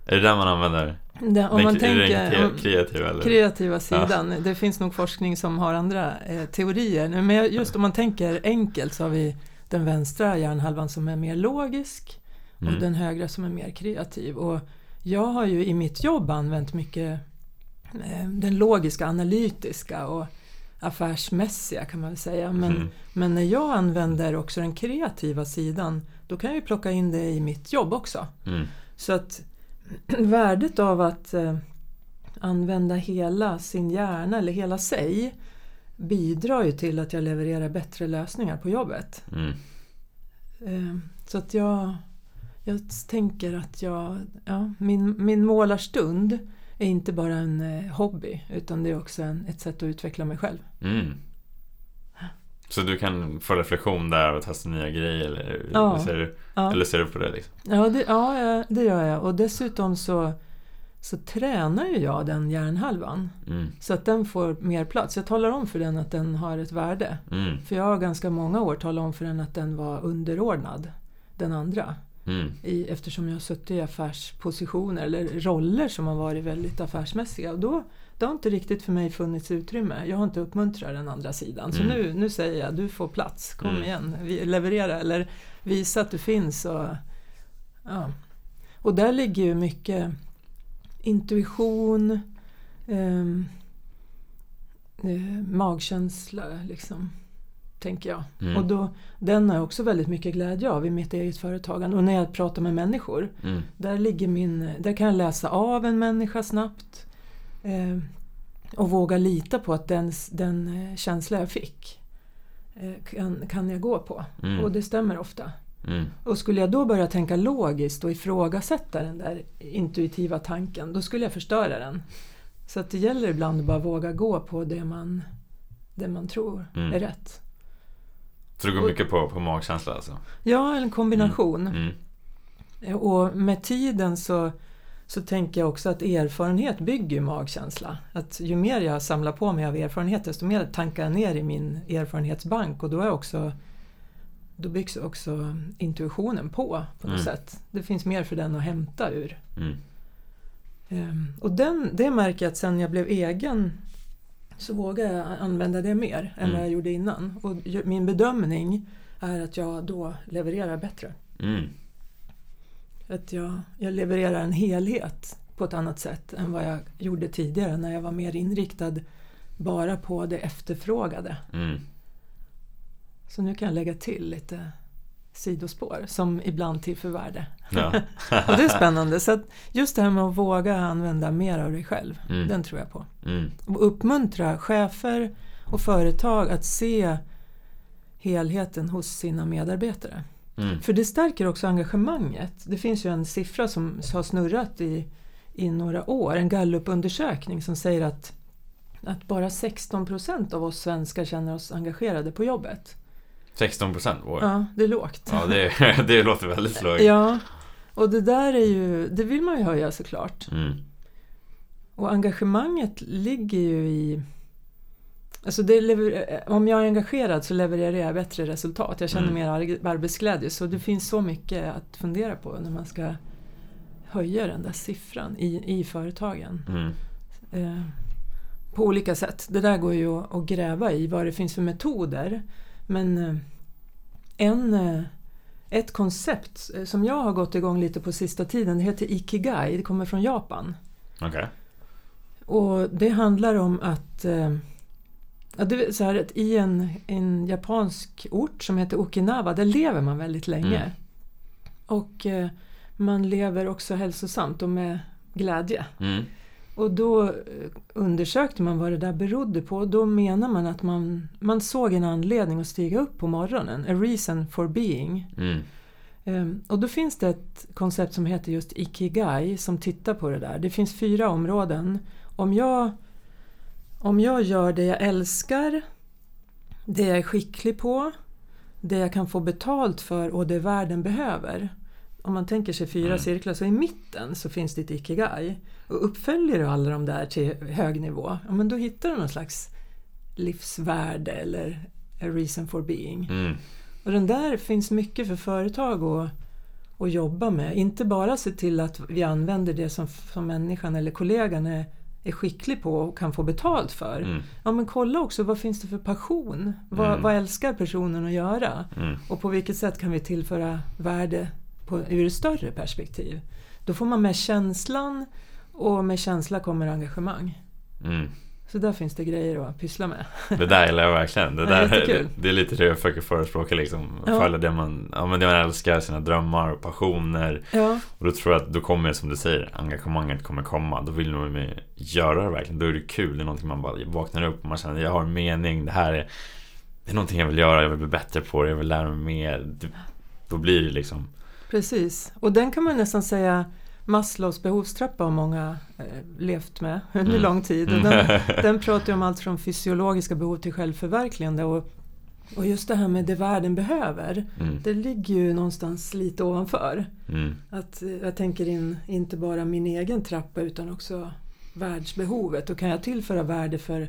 Är det där man använder Det, om den, man den tänker... om- kreativa eller? kreativa sidan. Det finns nog forskning som har andra eh, teorier. Men just om man tänker enkelt så har vi den vänstra hjärnhalvan som är mer logisk och Mm. den högra som är mer kreativ. Och jag har ju i mitt jobb använt mycket eh, den logiska, analytiska och affärsmässiga kan man väl säga. Men, Mm. men när jag använder också den kreativa sidan då kan jag ju plocka in det i mitt jobb också. Mm. Så att värdet av att eh, använda hela sin hjärna eller hela sig bidrar ju till att jag levererar bättre lösningar på jobbet. Mm. Eh, så att jag, jag tänker att jag, ja, min, min målarstund är inte bara en eh, hobby utan det är också en, ett sätt att utveckla mig själv. Mm. Så du kan få reflektion där och testa nya grejer eller, Ja. ser, du, Ja. eller ser du på det liksom? Ja, det, ja, ja, det gör jag. Och dessutom så, så tränar ju jag den hjärnhalvan. Mm. Så att den får mer plats. Jag talar om för den att den har ett värde. Mm. För jag har ganska många år talat om för den att den var underordnad den andra. Mm. I, eftersom jag har suttit i affärspositioner eller roller som har varit väldigt affärsmässiga. Och då, det har inte riktigt för mig funnits utrymme. Jag har inte uppmuntrat den andra sidan. Så Mm. nu, nu säger jag, du får plats. Kom Mm. igen, vi, leverera eller visa att du finns. Och, ja. och där ligger ju mycket intuition, ehm, eh, magkänsla liksom. Tänker jag. Mm. Och då, den har jag också väldigt mycket glädje av i mitt eget företagande. Och när jag pratar med människor, Mm. där, ligger min, där kan jag läsa av en människa snabbt. Eh, och våga lita på att den, den eh, känsla jag fick eh, kan, kan jag gå på. Mm. Och det stämmer ofta. Mm. Och skulle jag då börja tänka logiskt och ifrågasätta den där intuitiva tanken, då skulle jag förstöra den. Så att det gäller ibland att bara våga gå på det man, det man tror Mm. är rätt. Så du går Och- mycket på, på magkänsla alltså? Ja, en kombination. Mm. Och med tiden så, så tänker jag också att erfarenhet bygger magkänsla. Att ju mer jag samlar på mig av erfarenhet desto mer tankar jag ner i min erfarenhetsbank och då är också då byggs också intuitionen på på något Mm. sätt. Det finns mer för den att hämta ur. Mm. Ehm, Och den, det märker jag att sen jag blev egen så vågar jag använda det mer än Mm. vad jag gjorde innan. Och min bedömning är att jag då levererar bättre. Att jag, jag levererar en helhet på ett annat sätt än vad jag gjorde tidigare när jag var mer inriktad bara på det efterfrågade. Mm. Så nu kan jag lägga till lite sidospår som ibland tillför värde. Ja. Och det är spännande. Så just det här med att våga använda mer av dig själv, Mm. den tror jag på. Mm. Och uppmuntra chefer och företag att se helheten hos sina medarbetare. Mm. För det stärker också engagemanget. Det finns ju en siffra som har snurrat i, i några år, en gallupundersökning som säger att, att bara 16 procent av oss svenskar känner oss engagerade på jobbet. 16 procent? Ja, det är lågt. Ja, det, det låter väldigt lågt. Ja, och det där är ju, det vill man ju höja såklart. Mm. Och engagemanget ligger ju i... Alltså lever, om jag är engagerad så levererar jag bättre resultat. Jag känner Mm. mer ar- arbetsglädje. Så det finns så mycket att fundera på när man ska höja den där siffran i, i företagen. Mm. Eh, på olika sätt. Det där går ju att, att gräva i vad det finns för metoder. Men eh, en, eh, ett koncept eh, som jag har gått igång lite på sista tiden det heter Ikigai. Det kommer från Japan. Okej. Och det handlar om att eh, ja, det är så här att i en, en japansk ort som heter Okinawa, där lever man väldigt länge. Mm. Och eh, man lever också hälsosamt och med glädje. Mm. Och då eh, undersökte man vad det där berodde på. Då menar man att man, man såg en anledning att stiga upp på morgonen. A reason for being. Mm. Ehm, Och då finns det ett koncept som heter just Ikigai som tittar på det där. Det finns fyra områden. Om jag, om jag gör det jag älskar, det jag är skicklig på, det jag kan få betalt för och det världen behöver. Om man tänker sig fyra Mm. cirklar så i mitten så finns det ett Ikigai. Och uppföljer du alla de där till hög nivå, ja, men då hittar du någon slags livsvärde eller a reason for being. Mm. Och den där finns mycket för företag att, att jobba med. Inte bara se till att vi använder det som, som människan eller kollegan är, är skicklig på och kan få betalt för. Mm. Ja men kolla också vad finns det för passion? Vad, Mm. vad älskar personen att göra? Mm. Och på vilket sätt kan vi tillföra värde på, ur ett större perspektiv? Då får man med känslan och med känsla kommer engagemang. Så där finns det grejer att pyssla med. Det där gillar jag verkligen. Det, Ja, där, jättekul. det, det är lite det jag försöker förespråka liksom. Ja. Följa det man, ja, men det man älskar, sina drömmar och passioner. Ja, Och då tror jag att då kommer, som du säger, engagemanget kommer komma. Då vill man ju göra det verkligen. Då är det kul. Det är någonting man bara vaknar upp och man känner jag har en mening. Det här är, det är någonting jag vill göra. Jag vill bli bättre på det. Jag vill lära mig mer. Då blir det liksom Precis, och den kan man nästan säga Maslows behovstrappa har många eh, levt med under Mm. lång tid. Och den, den pratar ju om allt från fysiologiska behov till självförverkligande. Och, och just det här med det världen behöver, mm, det ligger ju någonstans lite ovanför. mm, Att, eh, jag tänker in inte bara min egen trappa utan också världsbehovet. Och kan jag tillföra värde för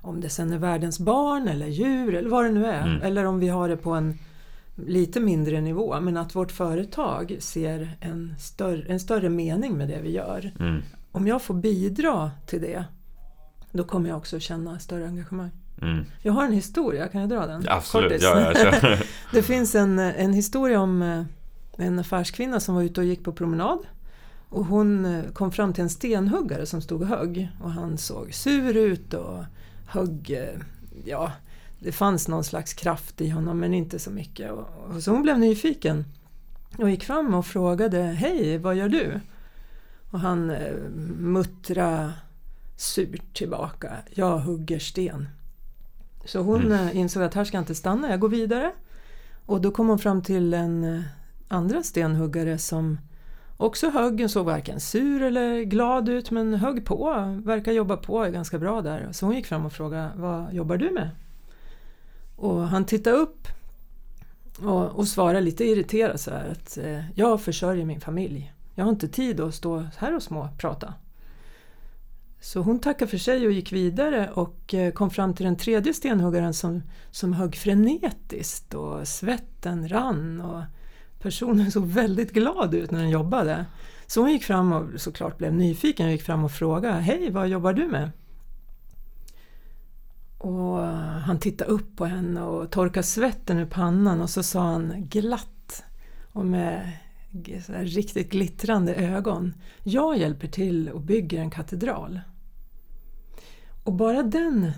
om det sen är världens barn eller djur eller vad det nu är. Mm. Eller om vi har det på en lite mindre nivå. Men att vårt företag ser en större, en större mening med det vi gör. mm, Om jag får bidra till det då kommer jag också känna större engagemang. mm. Jag har en historia, kan jag dra den? Absolut, ja, kör. Det finns en, en historia om eh, en affärskvinna som var ute och gick på promenad. Och hon eh, kom fram till en stenhuggare som stod och högg. Och han såg sur ut och högg, eh, ja, det fanns någon slags kraft i honom men inte så mycket. Och, och så hon blev nyfiken och gick fram och frågade Hej, vad gör du? Och han eh, muttra surt tillbaka. Jag hugger sten. Så hon Mm. eh, insåg att här ska jag inte stanna, jag går vidare. Och då kom hon fram till en eh, andra stenhuggare som också högg, såg varken sur eller glad ut men högg på, verkar jobba på ganska bra där. Så hon gick fram och frågade, vad jobbar du med? Och han tittade upp och, och svarade lite irriterat så här att eh, jag försörjer min familj. Jag har inte tid att stå här och småprata”. Så hon tackade för sig och gick vidare och eh, kom fram till den tredje stenhuggaren som, som högg frenetiskt och svetten rann och personen såg väldigt glad ut när den jobbade. Så hon gick fram och såklart blev nyfiken och gick fram och frågade Hej, vad jobbar du med? Och han tittade upp på henne och torkade svetten ur pannan och så sa han glatt och med riktigt glittrande ögon Jag hjälper till och bygger en katedral. Och bara den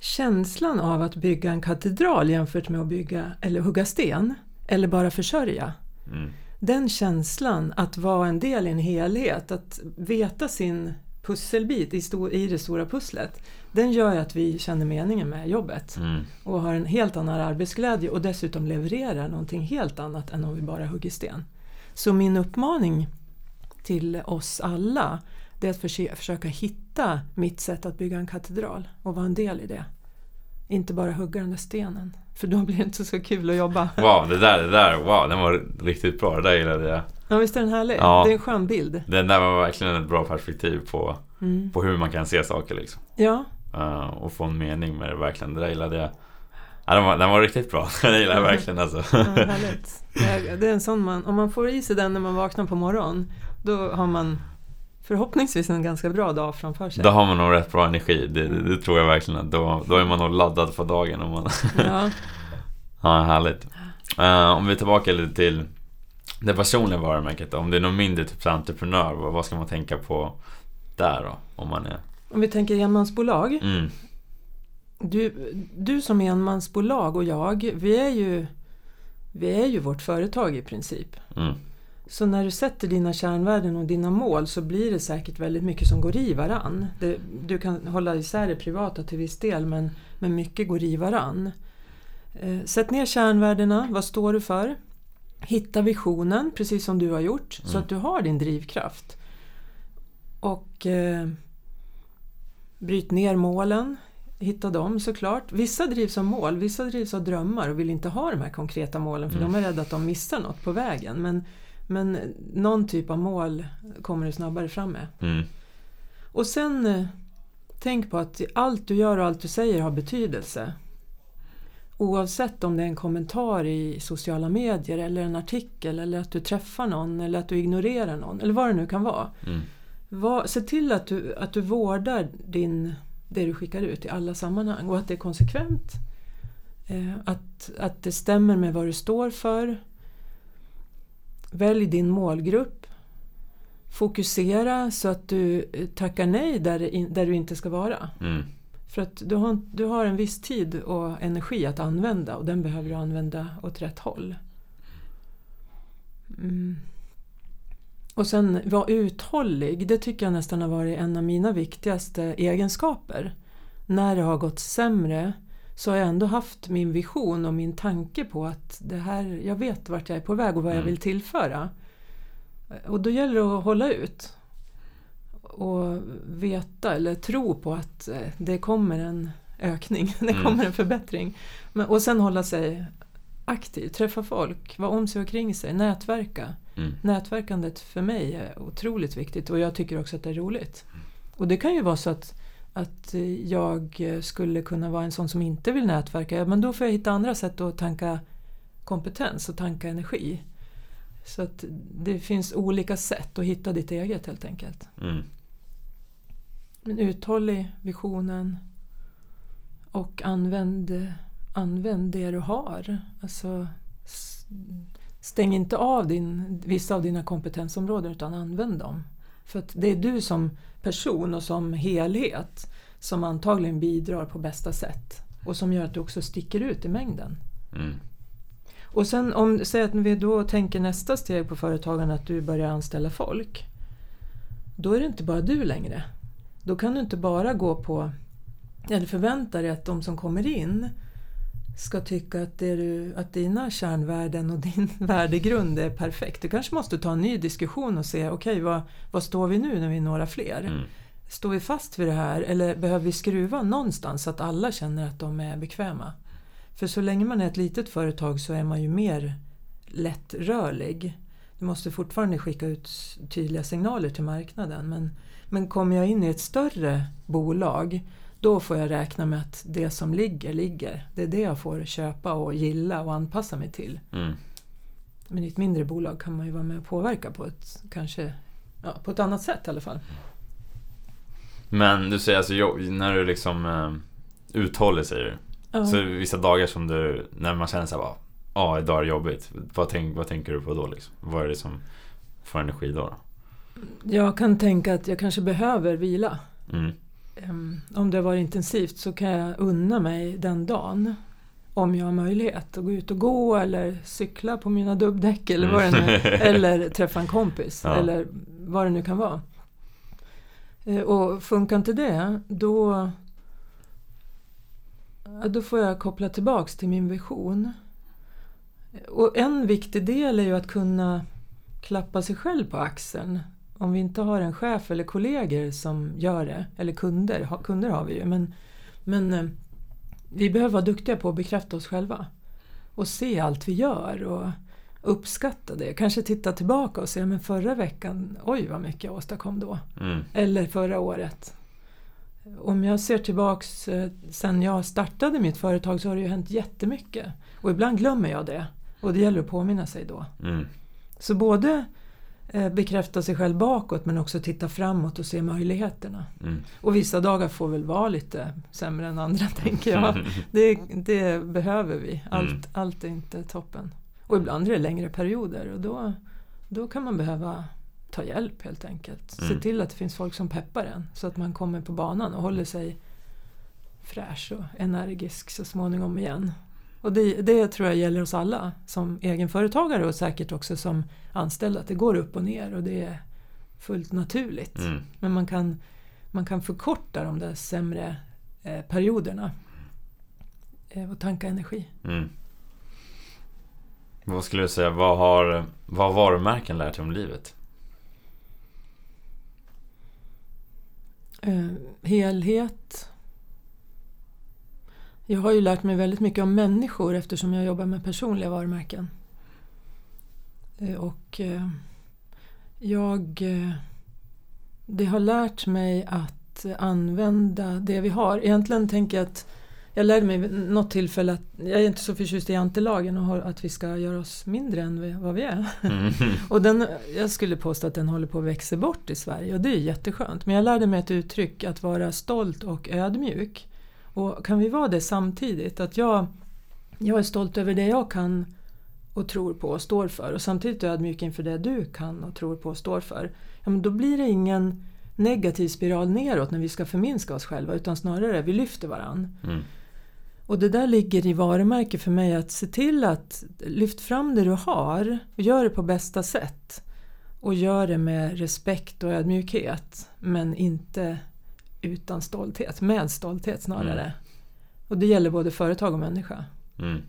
känslan av att bygga en katedral jämfört med att bygga eller hugga sten eller bara försörja. Mm, Den känslan att vara en del i en helhet, att veta sin pusselbit i det stora pusslet, den gör ju att vi känner meningen med jobbet mm, och har en helt annan arbetsglädje och dessutom levererar någonting helt annat än om vi bara hugger sten. Så min uppmaning till oss alla det är att försöka, försöka hitta mitt sätt att bygga en katedral och vara en del i det. Inte bara hugga den där stenen, för då blir det inte så kul att jobba. Wow, det där, det där, wow, den var riktigt bra. Det där gillade jag. Ja, visst är den härlig? Ja. Det är en skön bild. Den där var verkligen ett bra perspektiv på, Mm. på hur man kan se saker liksom. Ja, Uh, och få en mening med det verkligen. Det där gillade jag. Ja, den, var, den var riktigt bra. Den gillade jag verkligen alltså. ja härligt. Det är, en sån man, om man får i sig den när man vaknar på morgonen, då har man förhoppningsvis en ganska bra dag framför sig. Då har man nog rätt bra energi. Det, det, det tror jag verkligen. att Då, då är man nog laddad för dagen. Om man... Ja, ja, härligt. Uh, om vi är tillbaka lite till det personliga varumärket. då. Om det är något mindre typ entreprenör, vad, vad ska man tänka på där då? Om man är... Om vi tänker enmansbolag. Mm. Du, du som enmansbolag och jag, vi är ju, vi är ju vårt företag i princip. Mm. Så när du sätter dina kärnvärden och dina mål så blir det säkert väldigt mycket som går i varann. Det, du kan hålla isär det privata till viss del men, men mycket går i varann. Eh, sätt ner kärnvärdena, vad står du för? Hitta visionen, precis som du har gjort, så att du har din drivkraft. Och eh, bryt ner målen, hitta dem såklart. Vissa drivs av mål, vissa drivs av drömmar och vill inte ha de här konkreta målen för de är rädda att de missar något på vägen. Men, men någon typ av mål kommer du snabbare fram med. Mm. Och sen eh, tänk på att allt du gör och allt du säger har betydelse. Oavsett om det är en kommentar i sociala medier eller en artikel eller att du träffar någon eller att du ignorerar någon eller vad det nu kan vara. Mm. Var, se till att du, att du vårdar din, det du skickar ut i alla sammanhang och att det är konsekvent. Eh, att, att det stämmer med vad du står för. Välj din målgrupp. Fokusera så att du eh, tackar nej där, där du inte ska vara. Mm. För att du har, du har en viss tid och energi att använda och den behöver du använda åt rätt håll. Mm. Och sen vara uthållig, det tycker jag nästan har varit en av mina viktigaste egenskaper. När det har gått sämre så har jag ändå haft min vision och min tanke på att det här, jag vet vart jag är på väg och vad jag Mm. vill tillföra. Och då gäller det att hålla ut. Och veta eller tro på att eh, det kommer en ökning, det Mm. kommer en förbättring. Men, och sen hålla sig aktiv, träffa folk, vara om sig och kring sig, nätverka. Mm. Nätverkandet för mig är otroligt viktigt och jag tycker också att det är roligt. Och det kan ju vara så att, att jag skulle kunna vara en sån som inte vill nätverka, ja, men då får jag hitta andra sätt att tanka kompetens och tanka energi. Så att det finns olika sätt att hitta ditt eget helt enkelt. Mm. Men uthållig visionen och använd, använd det du har. Alltså, stäng inte av din, vissa av dina kompetensområden utan använd dem. För det är du som person och som helhet som antagligen bidrar på bästa sätt och som gör att du också sticker ut i mängden. Mm. Och sen om, säg att vi då tänker nästa steg på företagen att du börjar anställa folk. Då är det inte bara du längre. Då kan du inte bara gå på, eller förvänta dig att de som kommer in ska tycka att, det du, att dina kärnvärden och din värdegrund är perfekt. Du kanske måste ta en ny diskussion och se, okej vad, vad står vi nu när vi är några fler? Mm. Står vi fast vid det här eller behöver vi skruva någonstans så att alla känner att de är bekväma? För så länge man är ett litet företag så är man ju mer lättrörlig. Du måste fortfarande skicka ut tydliga signaler till marknaden men, men kommer jag in i ett större bolag då får jag räkna med att det som ligger, ligger. Det är det jag får köpa och gilla och anpassa mig till. Mm. Men i ett mindre bolag kan man ju vara med och påverka på ett, kanske, ja, på ett annat sätt i alla fall. Men du säger alltså, när du liksom eh, uthåller säger du. Ja. Så vissa dagar som du, när man känner såhär Ja, idag är det jobbigt. Vad, tänk, vad tänker du på då liksom? Vad är det som får energi då? då? Jag kan tänka att jag kanske behöver vila. Mm. Ehm, Om det har varit intensivt så kan jag unna mig den dagen. Om jag har möjlighet att gå ut och gå eller cykla på mina dubbdäck eller vad det nu Eller träffa en kompis Ja. eller vad det nu kan vara. Eh, Och funkar inte det då då får jag koppla tillbaks till min vision. Och en viktig del är ju att kunna klappa sig själv på axeln. Om vi inte har en chef eller kollegor som gör det, eller kunder, ha- kunder har vi ju, men, men eh, vi behöver vara duktiga på att bekräfta oss själva. Och se allt vi gör och uppskatta det. Kanske titta tillbaka och se, men förra veckan, oj vad mycket jag åstadkom då. Mm. Eller förra året. Om jag ser tillbaks eh, sen jag startade mitt företag så har det ju hänt jättemycket. Och ibland glömmer jag det. Och det gäller att påminna sig då. Mm. Så både bekräfta sig själv bakåt men också titta framåt och se möjligheterna. Mm. Och vissa dagar får väl vara lite sämre än andra tänker jag. Det, det behöver vi. Allt, Mm. allt är inte toppen. Och ibland är det längre perioder och då, då kan man behöva ta hjälp helt enkelt. Mm. Se till att det finns folk som peppar en så att man kommer på banan och håller sig fräsch och energisk så småningom igen. Och det, det tror jag gäller oss alla som egenföretagare och säkert också som anställda. Att det går upp och ner och det är fullt naturligt. Mm. Men man kan, man kan förkorta de där sämre eh, perioderna eh, och tanka energi. Mm. Vad skulle du säga, vad har, vad har varumärken lärt dig om livet? Eh, helhet. Jag har ju lärt mig väldigt mycket om människor eftersom jag jobbar med personliga varumärken. Eh, och eh, jag... Eh, det har lärt mig att använda det vi har. Egentligen tänker jag att jag lärde mig vid något tillfälle att jag är inte så förtjust i antelagen och att vi ska göra oss mindre än vad vi är. Mm. Och den, jag skulle påstå att den håller på att växa bort i Sverige och det är jätteskönt. Men jag lärde mig ett uttryck att vara stolt och ödmjuk. Och kan vi vara det samtidigt? Att jag, jag är stolt över det jag kan och tror på och står för och samtidigt ödmjuk inför det du kan och tror på och står för. Ja, men då blir det ingen negativ spiral neråt när vi ska förminska oss själva utan snarare vi lyfter varann. Mm. Och det där ligger i varumärke för mig att se till att lyft fram det du har och gör det på bästa sätt. Och gör det med respekt och ödmjukhet men inte utan stolthet, med stolthet snarare. Mm. Och det gäller både företag och människa. Mm.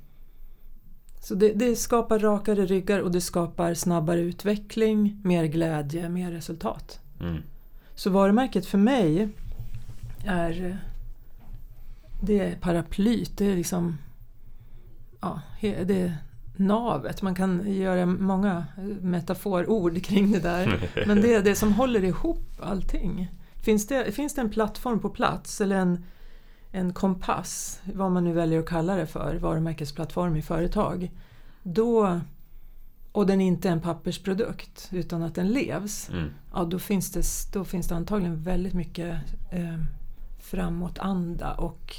Så det, det skapar rakare ryggar och det skapar snabbare utveckling, mer glädje, mer resultat. Mm. Så varumärket för mig är det är paraplyt, det är liksom ja, det är navet. Man kan göra många metaforord kring det där. Men det är det som håller ihop allting. Finns det, finns det en plattform på plats eller en, en kompass, vad man nu väljer att kalla det för, varumärkesplattform i företag. Då, och den inte är en pappersprodukt utan att den levs Mm. ja, då, finns det, då finns det antagligen väldigt mycket eh, framåtanda och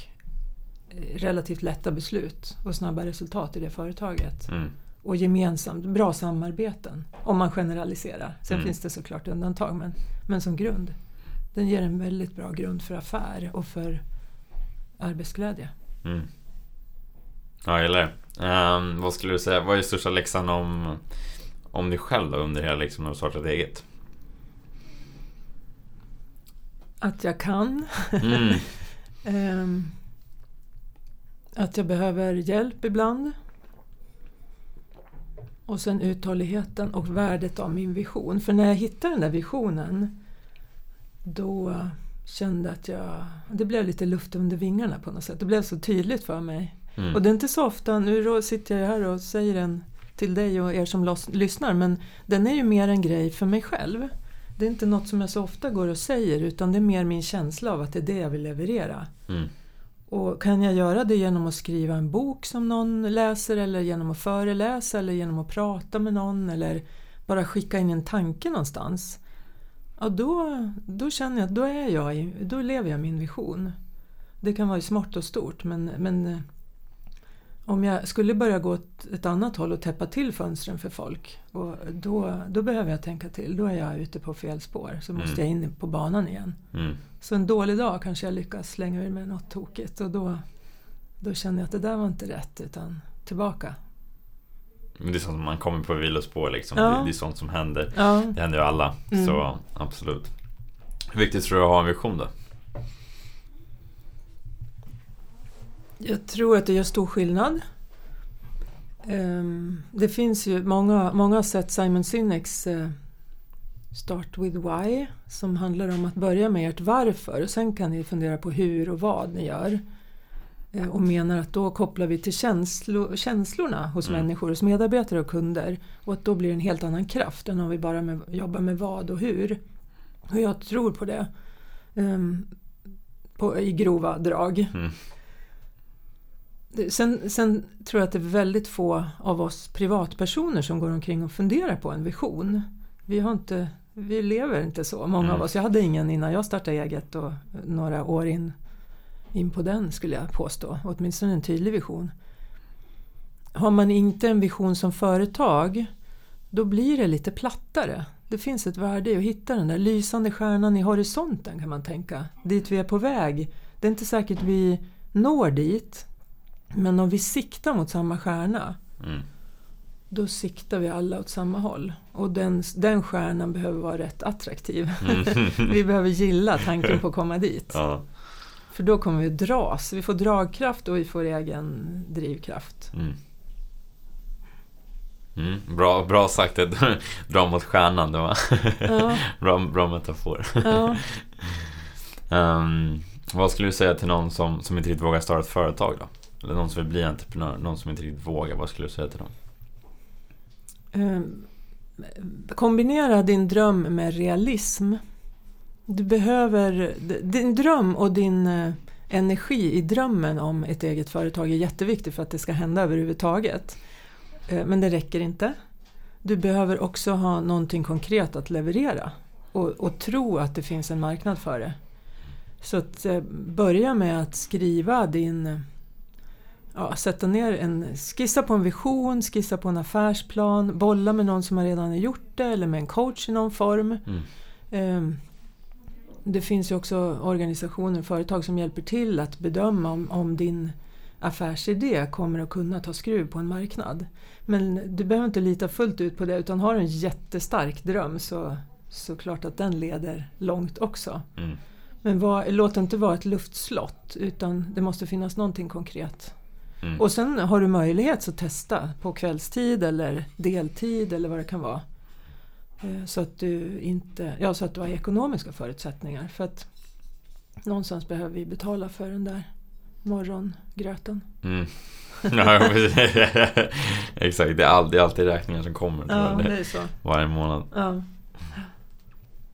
eh, relativt lätta beslut och snabba resultat i det företaget. Mm. Och gemensamt, bra samarbeten om man generaliserar. Sen Mm. finns det såklart undantag men, men som grund. Den ger en väldigt bra grund för affär och för arbetsglädje. Mm. Ja, gillar det. Ehm, vad skulle du säga, vad är största läxan om, om dig själv då under hela liksom när du startat eget? Att jag kan. Mm. Ehm, att jag behöver hjälp ibland. Och sen uthålligheten och värdet av min vision. För när jag hittade den där visionen då kände att jag... Det blev lite luft under vingarna på något sätt. Det blev så tydligt för mig. Mm. Och det är inte så ofta, nu sitter jag här och säger den till dig och er som lyssnar, men den är ju mer en grej för mig själv. Det är inte något som jag så ofta går och säger utan det är mer min känsla av att det är det jag vill leverera. Mm. Och kan jag göra det genom att skriva en bok som någon läser eller genom att föreläsa eller genom att prata med någon eller bara skicka in en tanke någonstans. Ja, då, då känner jag att då, är jag i, då lever jag min vision. Det kan vara smått och stort men, men eh, om jag skulle börja gå åt ett annat håll och täppa till fönstren för folk och då, då behöver jag tänka till. Då är jag ute på fel spår. Så måste Mm. jag in på banan igen. Mm. Så en dålig dag kanske jag lyckas slänga ur mig något tokigt och då, då känner jag att det där var inte rätt utan tillbaka. Men det är sånt som man kommer på vilospår liksom. Ja. Det, det är sånt som händer. Ja, Det händer ju alla. Mm. Så absolut. Hur viktigt tror du att ha en vision då? jag tror att det gör stor skillnad. Ehm, det finns ju många, många har sett Simon Sineks eh, Start with Why som handlar om att börja med ert varför och sen kan ni fundera på hur och vad ni gör. Eh, Och menar att då kopplar vi till känslo, känslorna hos Mm. människor, hos medarbetare och kunder och att då blir det en helt annan kraft än om vi bara med, jobbar med vad och hur. Och jag tror på det ehm, på, i grova drag. Mm. Sen, sen tror jag att det är väldigt få av oss privatpersoner som går omkring och funderar på en vision. Vi, har inte, vi lever inte så, många Mm. av oss. Jag hade ingen innan jag startade eget och några år in, in på den skulle jag påstå. Åtminstone en tydlig vision. Har man inte en vision som företag då blir det lite plattare. det finns ett värde i att hitta den där lysande stjärnan i horisonten kan man tänka. Dit vi är på väg. Det är inte säkert vi når dit. Men om vi siktar mot samma stjärna. Mm. Då siktar vi alla åt samma håll. Och den, den stjärnan behöver vara rätt attraktiv. Mm. vi behöver gilla tanken på att komma dit. Ja. För då kommer vi dras. Vi får dragkraft och vi får egen drivkraft. Mm. Mm, bra, bra sagt, dra mot stjärnan. Det var Ja, bra, bra metafor. ja. Ehm, vad skulle du säga till någon som, som inte riktigt vågar starta ett företag då? Eller någon som vill bli entreprenör, någon som inte riktigt vågar. Vad skulle du säga till dem? Ehm, Kombinera din dröm med realism. Du behöver, din dröm och din eh, energi i drömmen om ett eget företag är jätteviktig för att det ska hända överhuvudtaget. Eh, Men det räcker inte. Du behöver också ha någonting konkret att leverera och, och tro att det finns en marknad för det. Så att eh, börja med att skriva din ja, sätta ner en, skissa på en vision, skissa på en affärsplan, bolla med någon som redan har gjort det eller med en coach i någon form. Mm. Ehm, Det finns ju också organisationer och företag som hjälper till att bedöma om, om din affärsidé kommer att kunna ta skruv på en marknad. Men du behöver inte lita fullt ut på det utan har du en jättestark dröm så, så klart att den leder långt också. Mm. Men var, låt det inte vara ett luftslott utan det måste finnas någonting konkret. Mm. Och sen har du möjlighet att testa på kvällstid eller deltid eller vad det kan vara. Eh, Så att du inte, ja så att du har ekonomiska förutsättningar. För att någonstans behöver vi betala för den där morgongröten. Mm. Ja. Exakt, det är, all, det är alltid räkningar som kommer Ja, det är så. varje månad. Ja.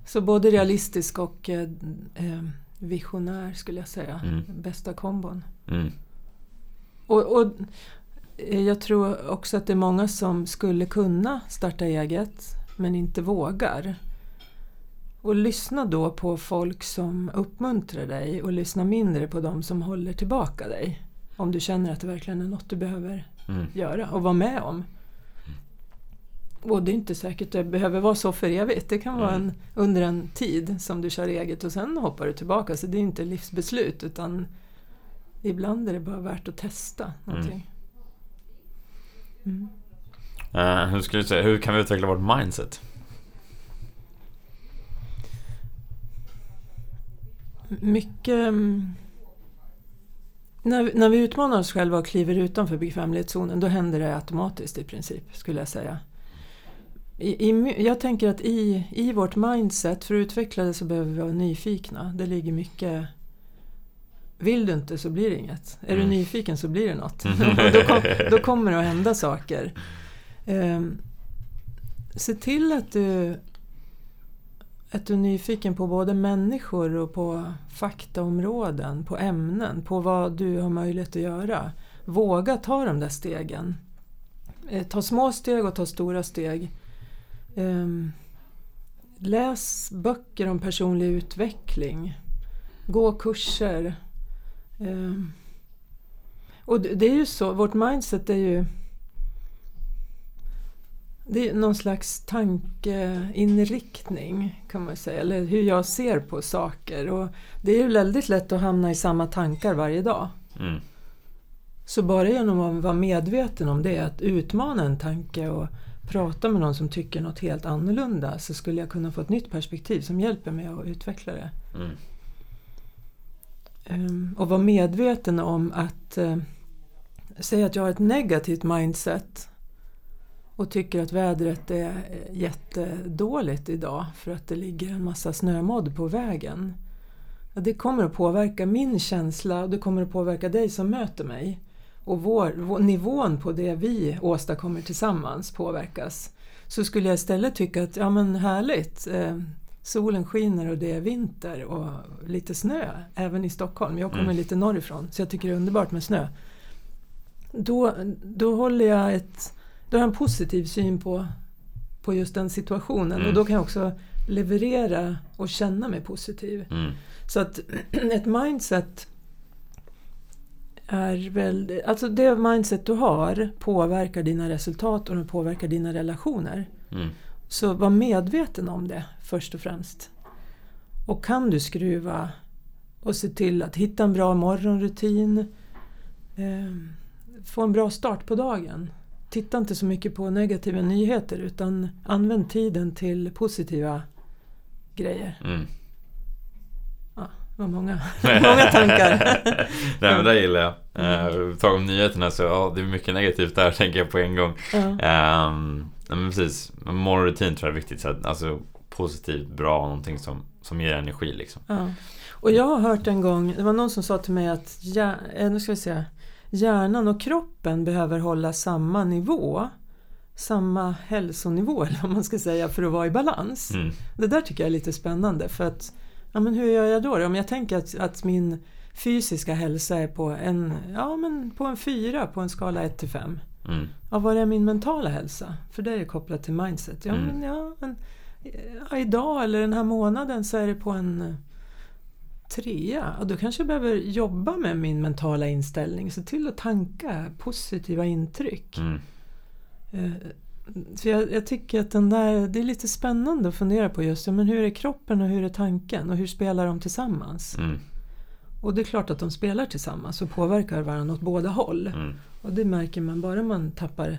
Så både realistisk och eh, eh, visionär skulle jag säga. Mm. Bästa kombon. Mm. Och, och eh, jag tror också att det är många som skulle kunna starta eget men inte vågar. Och lyssna då på folk som uppmuntrar dig och lyssna mindre på de som håller tillbaka dig. Om du känner att det verkligen är något du behöver Mm. göra och vara med om. Och det är inte säkert att det behöver vara så för evigt. Det kan vara Mm. en, under en tid som du kör eget och sen hoppar du tillbaka. Så det är inte livsbeslut utan ibland är det bara värt att testa någonting. Mm. Eh, hur, skulle du säga, hur kan vi utveckla vårt mindset? Mycket... mm, När, när vi utmanar oss själva och kliver utanför bekvämlighetszonen då händer det automatiskt i princip, skulle jag säga. I, i, jag tänker att i, i vårt mindset, för att utveckla det så behöver vi vara nyfikna. Det ligger mycket... Vill du inte så blir det inget. Är du Mm. nyfiken så blir det något. då, kom, då kommer det att hända saker. Eh, se till att du att du är nyfiken på både människor och på faktaområden, på ämnen, på vad du har möjlighet att göra. Våga ta de där stegen. Eh, Ta små steg och ta stora steg. Eh, Läs böcker om personlig utveckling. Gå kurser. Ehm, och det är ju så, vårt mindset är ju det är någon slags tankeinriktning kan man säga, eller hur jag ser på saker. Och det är ju väldigt lätt att hamna i samma tankar varje dag. Mm. Så bara genom att vara medveten om det, att utmana en tanke och prata med någon som tycker något helt annorlunda så skulle jag kunna få ett nytt perspektiv som hjälper mig att utveckla det. Mm. Ehm, och vara medveten om att eh, säga att jag har ett negativt mindset och tycker att vädret är eh, jättedåligt idag för att det ligger en massa snömodd på vägen. Det kommer att påverka min känsla och det kommer att påverka dig som möter mig. Och vår, vår, nivån på det vi åstadkommer tillsammans påverkas. Så skulle jag istället tycka att, ja men härligt, eh, solen skiner och det är vinter och lite snö även i Stockholm. Jag kommer Mm. lite norrifrån så jag tycker det är underbart med snö. Då, då håller jag ett, då har jag en positiv syn på, på just den situationen Mm. och då kan jag också leverera och känna mig positiv. Mm. Så att ett mindset är väl, alltså det mindset du har påverkar dina resultat och det påverkar dina relationer. Mm. Så var medveten om det först och främst. Och kan du skruva och se till att hitta en bra morgonrutin. Eh, få en bra start på dagen. Titta inte så mycket på negativa nyheter utan använd tiden till positiva grejer. Mm. Ja, det var många, många tankar. Nej men det gillar jag. Uh, Tag om nyheterna så ja, det är mycket negativt där tänker jag på en gång. Ja. Um, men precis, morgonrutin tror jag är viktigt. Så att, alltså positivt, bra, någonting som, som ger energi liksom. Ja. Och jag har hört en gång, det var någon som sa till mig att hjär, eh, nu ska vi se, hjärnan och kroppen behöver hålla samma nivå. Samma hälsonivå eller vad man ska säga för att vara i balans. Mm. Det där tycker jag är lite spännande för att ja, men hur gör jag då? Om jag tänker att, att min fysiska hälsa är på en, ja, men på en fyra på en skala 1 till 5. Mm. Ja, vad är min mentala hälsa? För det är kopplat till mindset. Ja, Mm. men, ja, men, ja, idag eller den här månaden så är det på en eh, trea. Och då kanske jag behöver jobba med min mentala inställning. Se till att tanka positiva intryck. Mm. Eh, För jag, jag tycker att den där, det är lite spännande att fundera på just men hur är kroppen och hur är tanken och hur spelar de tillsammans? Mm. Och det är klart att de spelar tillsammans och påverkar varandra åt båda håll. Mm. Och det märker man bara man tappar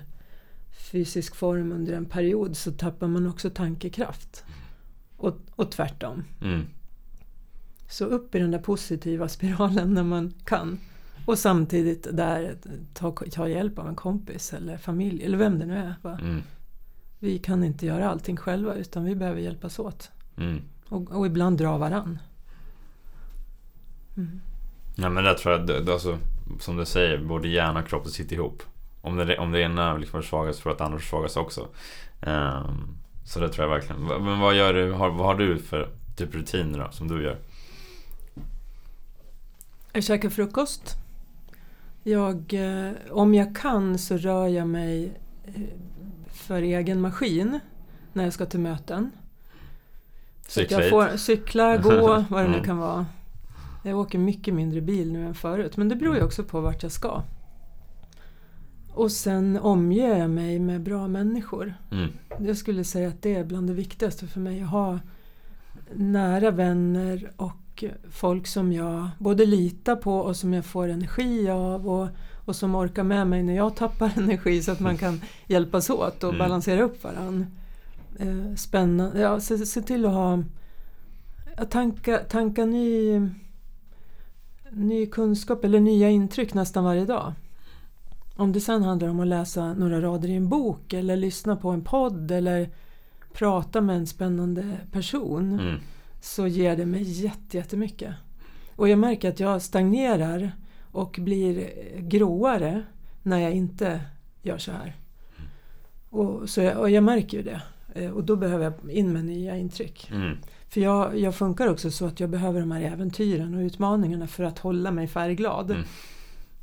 fysisk form under en period så tappar man också tankekraft. Och, och tvärtom. Mm. Så upp i den där positiva spiralen när man kan. Och samtidigt där ta, ta hjälp av en kompis eller familj eller vem det nu är. Va? Mm. Vi kan inte göra allting själva utan vi behöver hjälpas åt. Mm. Och, och ibland dra varann. Mm. Ja men det tror jag, det, det, alltså, som du säger, både hjärna och kropp sitter ihop. Om det, om det ena liksom försvagas tror jag att det andra försvagas också. Ehm, så det tror jag verkligen. Men vad gör du, har, vad har du för typ rutiner då, som du gör? Jag käkar frukost. Jag, eh, om jag kan så rör jag mig eh, för egen maskin när jag ska till möten. Så Cykla jag får cykla, gå, vad det nu Mm. kan vara. Jag åker mycket mindre bil nu än förut men det beror ju också på vart jag ska. Och sen omger jag mig med bra människor. Mm. Jag skulle säga att det är bland det viktigaste för mig. Att ha nära vänner och folk som jag både litar på och som jag får energi av. Och, och som orkar med mig när jag tappar energi så att man kan hjälpas åt och Mm. balansera upp varandra. Eh, spännande. Ja, se, se till att ha tanka, tanka ny, ny kunskap eller nya intryck nästan varje dag. Om det sen handlar om att läsa några rader i en bok eller lyssna på en podd eller prata med en spännande person Mm. Så ger det mig jätte, jättemycket. Och jag märker att jag stagnerar och blir gråare när jag inte gör så här. Och, så jag, och jag märker ju det. Eh, Och då behöver jag in med nya intryck. Mm. För jag, jag funkar också så att jag behöver de här äventyren och utmaningarna för att hålla mig färgglad. Mm.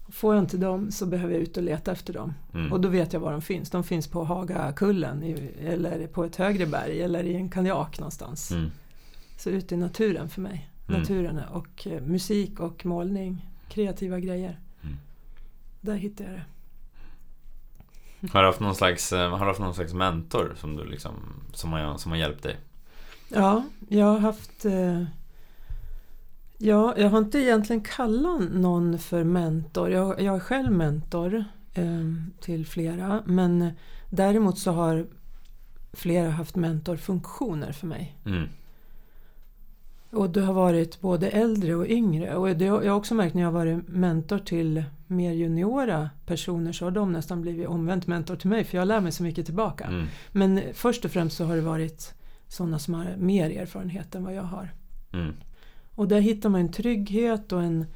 Får jag inte dem så behöver jag ut och leta efter dem. Mm. Och då vet jag var de finns. De finns på Hagakullen eller på ett högre berg eller i en kanjak någonstans. Mm. Så ut i naturen för mig. Mm. Naturen och eh, musik och målning. Kreativa grejer. Mm. Där hittar jag det. Har du haft någon slags, eh, har du haft någon slags mentor som du liksom, som har, som har hjälpt dig? Ja, jag har haft... Eh, ja, jag har inte egentligen kallat någon för mentor. Jag, jag är själv mentor eh, till flera. Men däremot så har flera haft mentorfunktioner för mig. Mm. Och det har varit både äldre och yngre. Och det, jag har också märkt när jag har varit mentor till mer juniora personer så har de nästan blivit omvänt mentor till mig för jag lär mig så mycket tillbaka. Mm. Men först och främst så har det varit sådana som har mer erfarenhet än vad jag har. Mm. Och där hittar man en trygghet och en,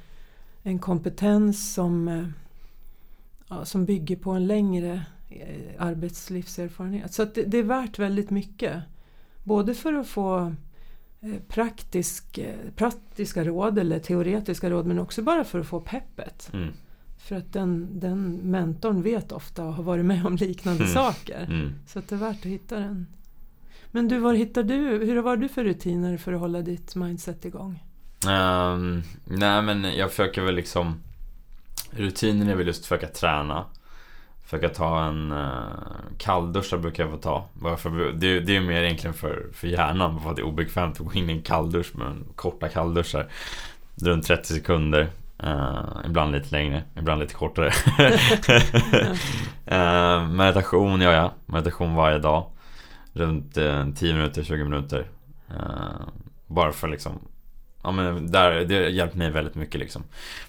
en kompetens som, eh, ja, som bygger på en längre eh, arbetslivserfarenhet. Så det, det är värt väldigt mycket. Både för att få praktisk, eh, praktiska råd eller teoretiska råd men också bara för att få peppet. Mm. För att den, den mentorn vet ofta och har varit med om liknande Mm. saker. Mm. Så att det är värt att hitta den. Men du, var hittar du, hur har du för rutiner för att hålla ditt mindset igång? Ehm, nej men jag försöker väl liksom Rutinen är väl just att försöka träna Försöka ta en uh, kalldusch brukar jag få ta. Varför? Det, det är mer egentligen för, för hjärnan. För att det är obekvämt att gå in i en kalldusch med korta kallduschar. Runt 30 sekunder. Uh, ibland lite längre, ibland lite kortare. uh, meditation gör jag. Meditation varje dag. Runt uh, 10 minuter, 20 minuter. bara för liksom Ja men där, det hjälpt mig väldigt mycket liksom.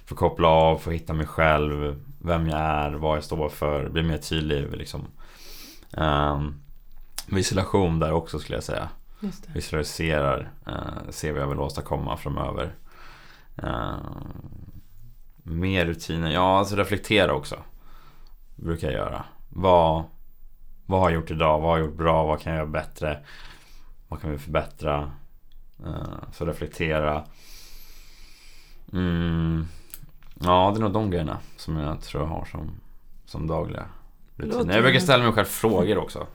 För att koppla av, att hitta mig själv. Vem jag är, vad jag står för. Bli mer tydlig liksom. Um, visualisation där också skulle jag säga. Visualiserar, uh, ser vad jag vill åstadkomma framöver. Uh, mer rutiner, ja alltså reflektera också. Brukar jag göra. Vad, vad har jag gjort idag? Vad har jag gjort bra? Vad kan jag göra bättre? Vad kan vi förbättra? Så reflektera. Mm. Ja, det är nog de grejerna som jag tror jag har som, som dagliga rutiner. Jag brukar ställa mig själv frågor också.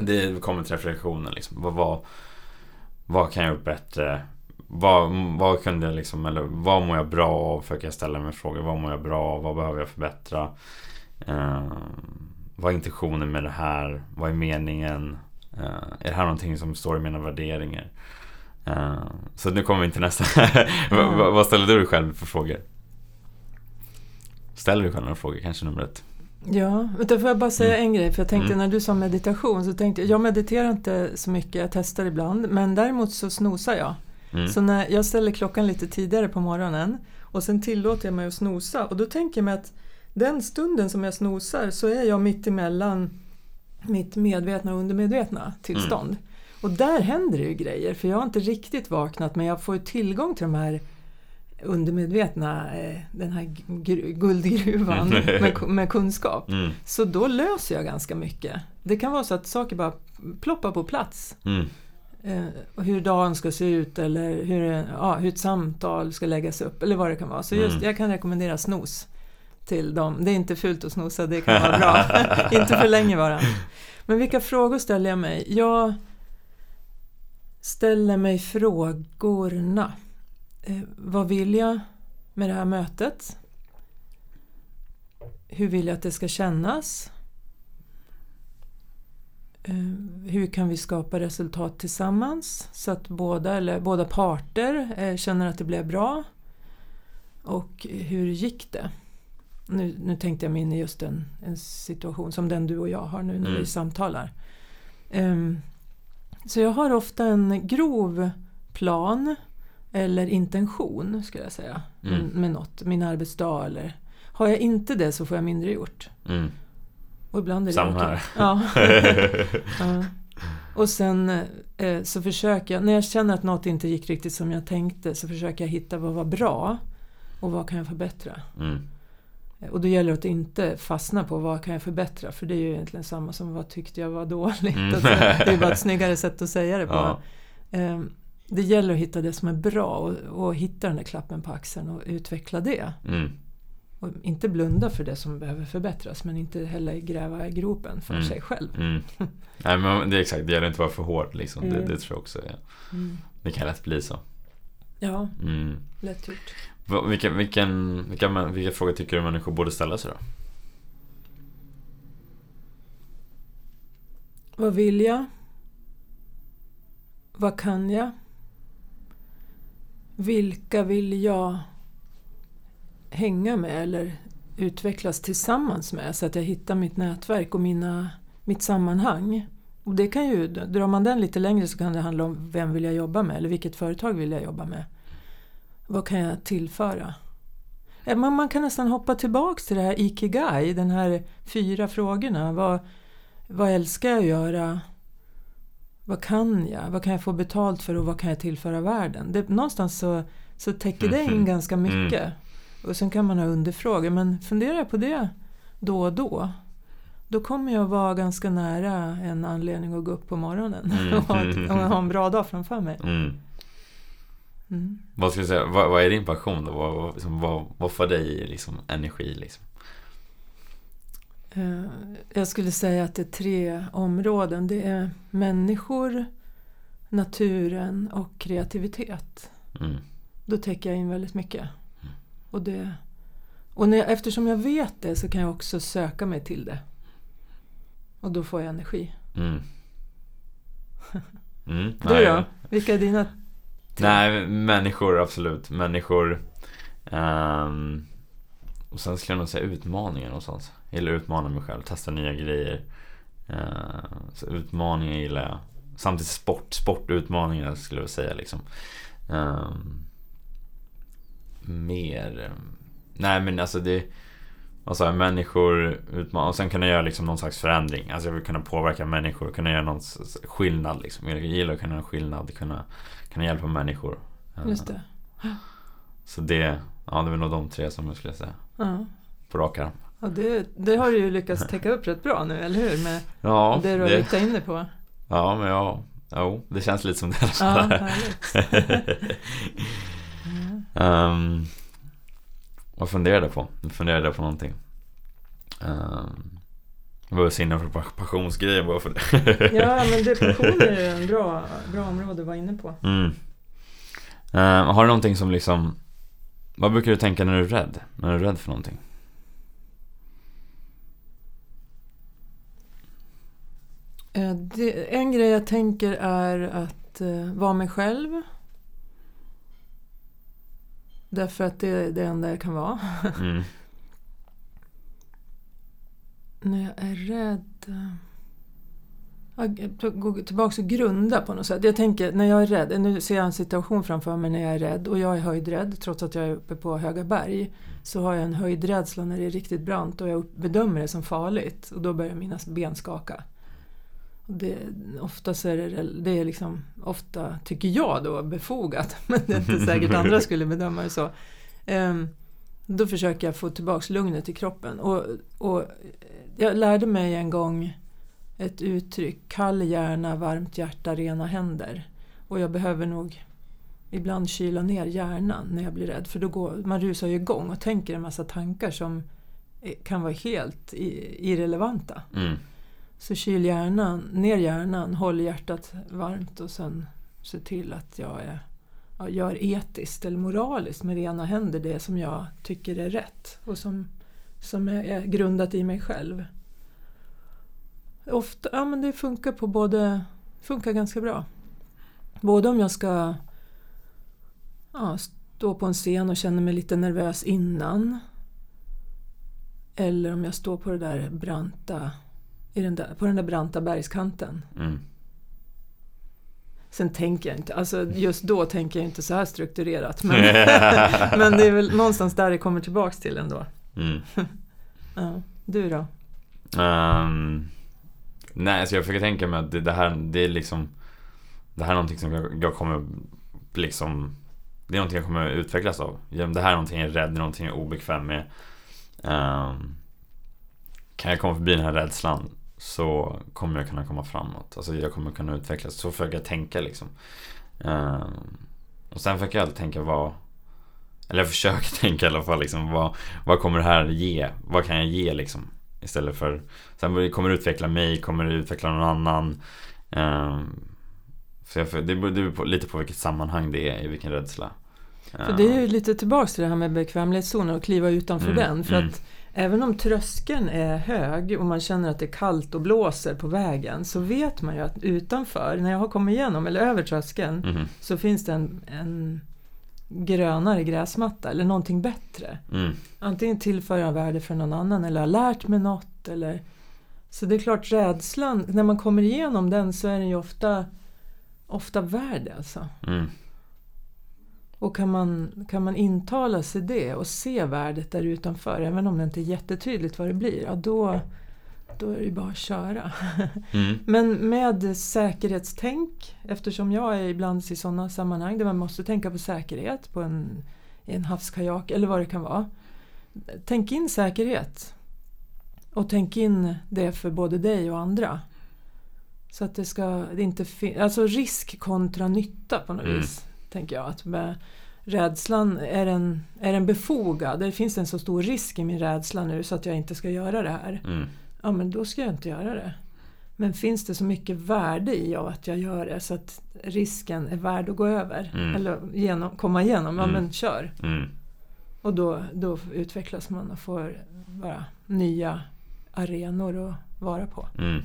Det kommer till reflektionen liksom. Vad, vad, vad kan jag göra bättre? Vad, vad kunde jag liksom, eller vad mår jag bra av? Försöker jag ställa mig frågor. Vad mår jag bra av? Vad behöver jag förbättra? Uh, vad är intentionen med det här? Vad är meningen? Uh, är det här någonting som står i mina värderingar? Uh, så nu kommer vi till nästa. mm. vad ställer du dig själv för frågor? Ställer du själv några frågor, kanske nummer ett? Ja, vänta, får jag bara säga mm. en grej? För jag tänkte mm. när du sa meditation så tänkte jag, jag mediterar inte så mycket, jag testar ibland. Men däremot så snosar jag. Mm. Så när jag ställer klockan lite tidigare på morgonen och sen tillåter jag mig att snosa och då tänker jag mig att den stunden som jag snosar så är jag mitt emellan mitt medvetna och undermedvetna tillstånd. Och där händer det ju grejer för jag har inte riktigt vaknat men jag får tillgång till de här undermedvetna, eh, den här guldgruvan med, med kunskap. Mm. Så då löser jag ganska mycket. Det kan vara så att saker bara ploppar på plats. Mm. Eh, hur dagen ska se ut eller hur, ja, hur ett samtal ska läggas upp eller vad det kan vara. Så just, mm. jag kan rekommendera snos till dem. Det är inte fult att snosa, det kan vara bra. inte för länge bara. Men vilka frågor ställer jag mig? Jag ställer mig frågorna. Eh, vad vill jag med det här mötet? Hur vill jag att det ska kännas? Eh, hur kan vi skapa resultat tillsammans så att båda, eller båda parter eh, känner att det blev bra? Och hur gick det? Nu, nu tänkte jag mig in i just en, en situation som den du och jag har nu när mm. vi samtalar. Um, så jag har ofta en grov plan eller intention skulle jag säga mm. med något, min arbetsdag eller har jag inte det så får jag mindre gjort. Mm. Och ibland är det Samma här. Ja. ja. Och sen eh, så försöker jag, när jag känner att något inte gick riktigt som jag tänkte så försöker jag hitta vad var bra och vad kan jag förbättra. Mm. Och då gäller det att inte fastna på vad kan jag förbättra för det är ju egentligen samma som vad tyckte jag var dåligt. Mm. det är bara ett snyggare sätt att säga det på. Ja. Ehm, det gäller att hitta det som är bra och, och hitta den där klappen på axeln och utveckla det. Mm. Och inte blunda för det som behöver förbättras men inte heller gräva i gropen för mm. sig själv. Mm. Nej men det är exakt, det gäller inte att vara för hård liksom. Det, mm. det, tror jag också är. Mm. Det kan lätt bli så. Ja, lätt gjort. Vilka, vilken, vilka, vilka frågor tycker du människor borde ställa sig då? Vad vill jag? Vad kan jag? Vilka vill jag hänga med eller utvecklas tillsammans med så att jag hittar mitt nätverk och mina, mitt sammanhang? Och det kan ju, drar man den lite längre så kan det handla om vem vill jag jobba med eller vilket företag vill jag jobba med? Vad kan jag tillföra? Man, man kan nästan hoppa tillbaks till det här Ikigai, den här fyra frågorna. Vad, vad älskar jag att göra? Vad kan jag? Vad kan jag få betalt för och vad kan jag tillföra världen? Det, någonstans så, så täcker det in mm. ganska mm. mycket. Mm. Och sen kan man ha underfrågor, men funderar jag på det då och då då kommer jag vara ganska nära en anledning att gå upp på morgonen mm. och, ha, och ha en bra dag framför mig. Mm. Mm. Vad ska jag säga, vad, vad, är din passion då? Vad, vad, liksom, vad, vad får dig liksom, energi? Liksom? Uh, jag skulle säga att det är tre områden. Det är människor, naturen och kreativitet. Mm. Då täcker jag in väldigt mycket. Mm. Och, det, Och när jag, eftersom jag vet det så kan jag också söka mig till det. Och då får jag energi. Mm. Mm. Du då? Vilka är dina? Nej, människor absolut. Människor. Um, och sen skulle jag nog säga utmaningar och sånt. Jag gillar att utmana mig själv, testa nya grejer. Uh, så utmaningar gillar jag. Samtidigt sport, sportutmaningar skulle jag säga liksom. Um, mer. Nej men alltså det. Alltså. Människor utmanar. Och sen kunna göra liksom någon slags förändring. Alltså jag vill kunna påverka människor. Kunna göra någon skillnad liksom. Jag gillar att kunna göra skillnad. Kunna, kunna hjälpa människor. Eh, Just det. Så det. Ja det är nog de tre som jag skulle säga. Ja. På rak arm. Ja, det, det har du ju lyckats täcka upp rätt bra nu, eller hur? Med Ja, det du har riktat in dig på. ja men ja. Jo, det känns lite som det. Ja, um, vad funderade jag på? Jag funderade på någonting. Um, jag var inne på passionsgrejen bara för det. Ja, men depression är ju en bra, bra område att vara inne på. Mm. Ehm, har du någonting som liksom Vad brukar du tänka när du är rädd? När du är rädd för någonting? Eh, Det, en grej jag tänker är att eh, vara mig själv. Därför att det är det enda jag kan vara. Mm. När jag är rädd... eh, ja, Gå tillbaka och grunda på något sätt. Jag tänker, när jag är rädd, nu ser jag en situation framför mig när jag är rädd och jag är höjdrädd trots att jag är uppe på höga berg. Så har jag en höjdrädsla när det är riktigt brant och jag bedömer det som farligt och då börjar mina ben skaka. Det, oftast är det, det är liksom, ofta tycker jag då befogat, men det är inte säkert andra skulle bedöma det så. Ehm, då försöker jag få tillbaks lugnet i kroppen. Och, och jag lärde mig en gång ett uttryck, kall hjärna, varmt hjärta, rena händer. Och jag behöver nog ibland kyla ner hjärnan när jag blir rädd, för då går, man rusar ju igång och tänker en massa tankar som eh, kan vara helt irrelevanta. Mm. Så kyl hjärnan, ner hjärnan, håll hjärtat varmt och sen se till att jag är, ja, gör etiskt eller moraliskt med rena händer det som jag tycker är rätt och som, som är, grundat i mig själv. Ofta, ja men det funkar på både, funkar ganska bra. Både om jag ska ja, stå på en scen och känna mig lite nervös innan. Eller om jag står på det där branta i den där, på den där branta bergskanten. Mm. Sen tänker jag inte, alltså just då tänker jag inte så här strukturerat. Men, men det är väl någonstans där det kommer tillbaks till ändå. Mm. Ja. Du då? Ehm, nej, alltså jag försöker tänka mig att det, det här, det är liksom Det här är någonting som jag, jag kommer liksom Det är någonting jag kommer utvecklas av. Det här är någonting jag är rädd, det är någonting jag är obekväm med. Ehm, kan jag komma förbi den här rädslan så kommer jag kunna komma framåt. Alltså jag kommer kunna utvecklas. Så försöker jag tänka liksom. Ehm, och sen försöker jag alltid tänka vad Eller jag försöker tänka i alla fall liksom vad, vad kommer det här ge? Vad kan jag ge liksom? Istället för Sen kommer det utveckla mig, kommer det utveckla någon annan Ehm, Så jag, det beror lite på vilket sammanhang det är, i vilken rädsla För det är ju lite tillbaks till det här med bekvämlighetszonen och kliva utanför Mm, den. För mm. att även om tröskeln är hög och man känner att det är kallt och blåser på vägen så vet man ju att utanför, när jag har kommit igenom eller över tröskeln, Mhm, så finns det en, en grönare gräsmatta eller någonting bättre. mm, Antingen tillför jag värde för någon annan eller har lärt mig något. Eller... Så det är klart rädslan, när man kommer igenom den så är den ju ofta, ofta värd alltså. mm, Och kan man, kan man intala sig det och se värdet där utanför, även om det inte är jättetydligt vad det blir, ja då, då är det bara att köra. mm, Men med säkerhetstänk, eftersom jag är ibland i sådana sammanhang där man måste tänka på säkerhet på en, en havskajak eller vad det kan vara. Tänk in säkerhet. Och tänk in det för både dig och andra. Så att det ska det inte finnas, alltså risk kontra nytta på något Mm. vis. Tänker jag. Att med rädslan, är den, är den befogad? Det finns en så stor risk i min rädsla nu så att jag inte ska göra det här mm, ja men då ska jag inte göra det. Men finns det så mycket värde i att jag gör det så att risken är värd att gå över? Mm. Eller genom, komma igenom? Ja Mm. men kör. mm, Och då, då utvecklas man och får bara nya arenor att vara på. Mm.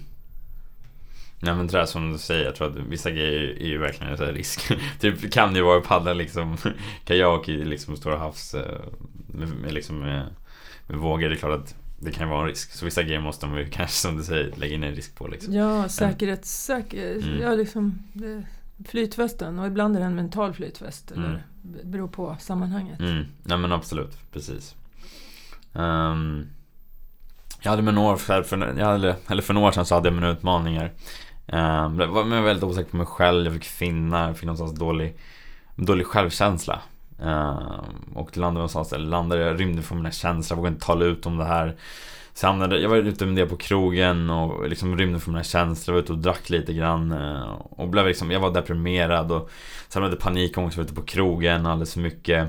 Nej men det där som du säger, jag tror att vissa grejer är ju verkligen en risk. typ kan det ju vara att paddla liksom kajak i liksom stora havs eh, med, med, liksom, med, med vågor. Det är klart att det kan vara en risk. Så vissa grejer måste man ju kanske som du säger lägga in en risk på. Liksom. Ja, säkerhets... Säker, mm. ja, liksom, det, flytvästen och ibland är det en mental flytväst. Eller, mm. beror på sammanhanget. Mm. Ja men absolut, precis. Um, jag hade med några, för, jag hade, eller för några år sedan så hade jag mina utmaningar. Um, jag var väldigt osäker på mig själv, jag fick finna, jag fick någonstans dålig, dålig självkänsla. Ehm, och landade någonstans, eller landade, jag rymde från mina känslor, jag vågade inte tala ut om det här. Så jag, hamnade, jag var ute med det på krogen och liksom rymde från mina känslor, var ute och drack lite grann. Eh, och blev liksom, jag var deprimerad och sen hade panikångest, var ute på krogen alldeles för mycket.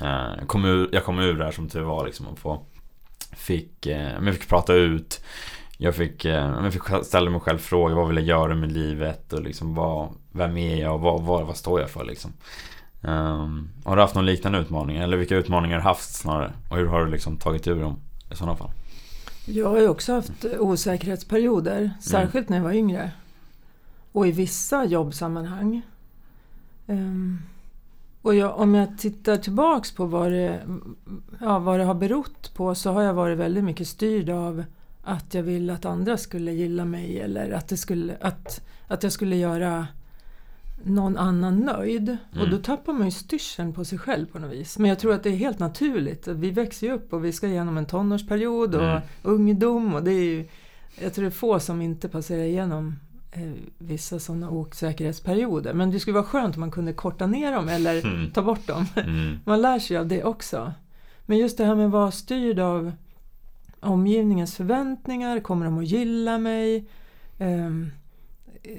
Ehm, jag, kom ur, jag kom ur där som tur var liksom och få, fick, eh, men jag fick prata ut. Jag fick, eh, jag fick ställa mig själv frågor, vad vill jag göra med livet och liksom vad, vem är jag och vad, vad, vad står jag för liksom. Um, har du haft någon liknande utmaning? Eller vilka utmaningar har du haft snarare? Och hur har du liksom tagit ur dem i sådana fall? Jag har ju också haft osäkerhetsperioder, särskilt mm. när jag var yngre. Och i vissa jobbsammanhang. Um, och jag, om jag tittar tillbaks på vad det, ja, vad det har berott på så har jag varit väldigt mycket styrd av att jag vill att andra skulle gilla mig eller att, det skulle, att, att jag skulle göra någon annan nöjd. Mm. Och då tappar man ju styrseln på sig själv på något vis. Men jag tror att det är helt naturligt. Vi växer ju upp och vi ska igenom en tonårsperiod och mm. ungdom. Och det är ju, jag tror det är få som inte passerar igenom eh, vissa sådana osäkerhetsperioder. Men det skulle vara skönt om man kunde korta ner dem eller mm. ta bort dem. Mm. Man lär sig av det också. Men just det här med att vara styrd av omgivningens förväntningar. Kommer de att gilla mig? Um,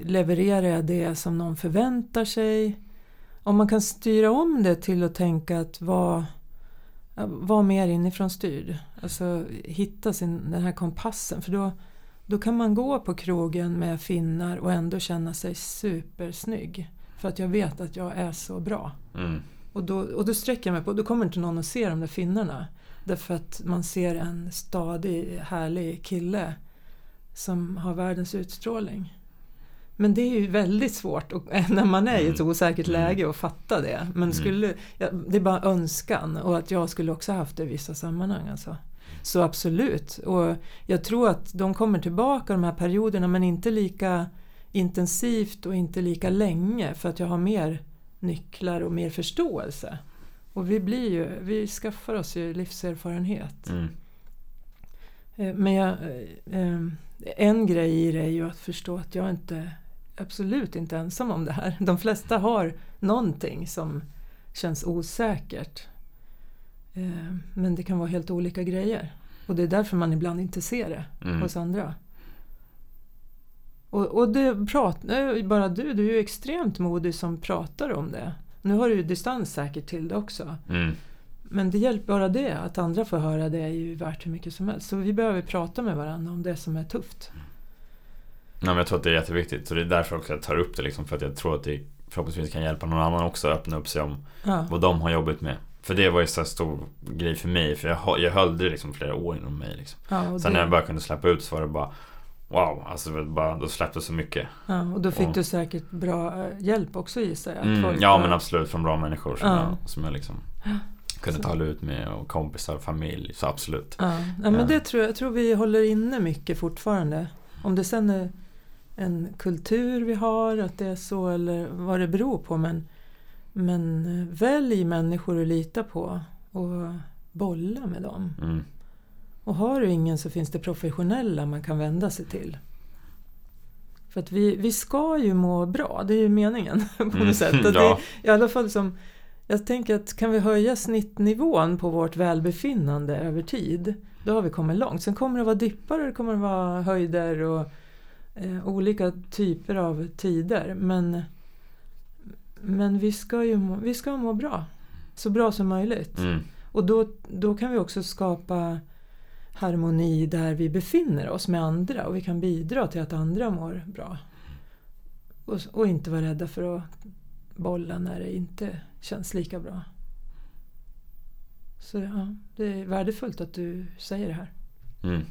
levererar jag det som någon förväntar sig? Om man kan styra om det till att tänka att vara, vara mer inifrån styrd. Alltså hitta sin, den här kompassen. För då, då kan man gå på krogen med finnar och ändå känna sig supersnygg. För att jag vet att jag är så bra. Mm. Och, då, och då sträcker jag mig på, då kommer inte någon att se de där finnarna. Därför att man ser en stadig, härlig kille som har världens utstrålning. Men det är ju väldigt svårt och, när man är i ett mm. osäkert mm. läge att fatta det. Men mm. skulle, det är bara önskan och att jag skulle också haft det i vissa sammanhang. Alltså. Så absolut. Och jag tror att de kommer tillbaka de här perioderna men inte lika intensivt och inte lika länge för att jag har mer nycklar och mer förståelse. Och vi blir ju, vi skaffar oss ju livserfarenhet. Mm. Eh, men jag, eh, eh, en grej i det är ju att förstå att jag inte absolut inte ensam om det här. De flesta har någonting som känns osäkert. Eh, men det kan vara helt olika grejer. Och det är därför man ibland inte ser det mm. hos andra. Och, och det prat, bara du, du är ju extremt modig som pratar om det. Nu har du ju distans säkert till det också. Mm. Men det hjälper bara det, att andra får höra det är ju värt hur mycket som helst. Så vi behöver prata med varandra om det som är tufft. Ja, men jag tror att det är jätteviktigt. Så det är därför också jag tar upp det liksom. För att jag tror att det förhoppningsvis kan hjälpa någon annan också att öppna upp sig om ja. vad de har jobbat med. För det var ju så stor grej för mig. För jag, jag höll det liksom flera år inom mig. Liksom. Ja, Sen när jag bara kunde släppa ut så var det bara Wow, alltså bara, då släppte så mycket. Ja, och då fick och, du säkert bra eh, hjälp också gissar jag? Mm, ja, men absolut från bra människor som, ja. jag, som jag liksom kunde så. tala ut med och kompisar, familj. Så absolut. Ja, ja men det tror jag, jag tror vi håller inne mycket fortfarande. Om det sen är en kultur vi har, att det är så eller vad det beror på. Men, men eh, välj människor att lita på och bolla med dem. Mm. Och har du ingen så finns det professionella man kan vända sig till. För att vi, vi ska ju må bra, det är ju meningen på något mm, sätt. Och det, I alla fall som, jag tänker att kan vi höja snittnivån på vårt välbefinnande över tid, då har vi kommit långt. Sen kommer det vara dippar och det kommer vara höjder och eh, olika typer av tider. Men, men vi ska ju vi ska må bra. Så bra som möjligt. Mm. Och då, då kan vi också skapa harmoni där vi befinner oss med andra och vi kan bidra till att andra mår bra. Och, och inte vara rädda för att bolla när det inte känns lika bra. Så ja, det är värdefullt att du säger det här. Mm.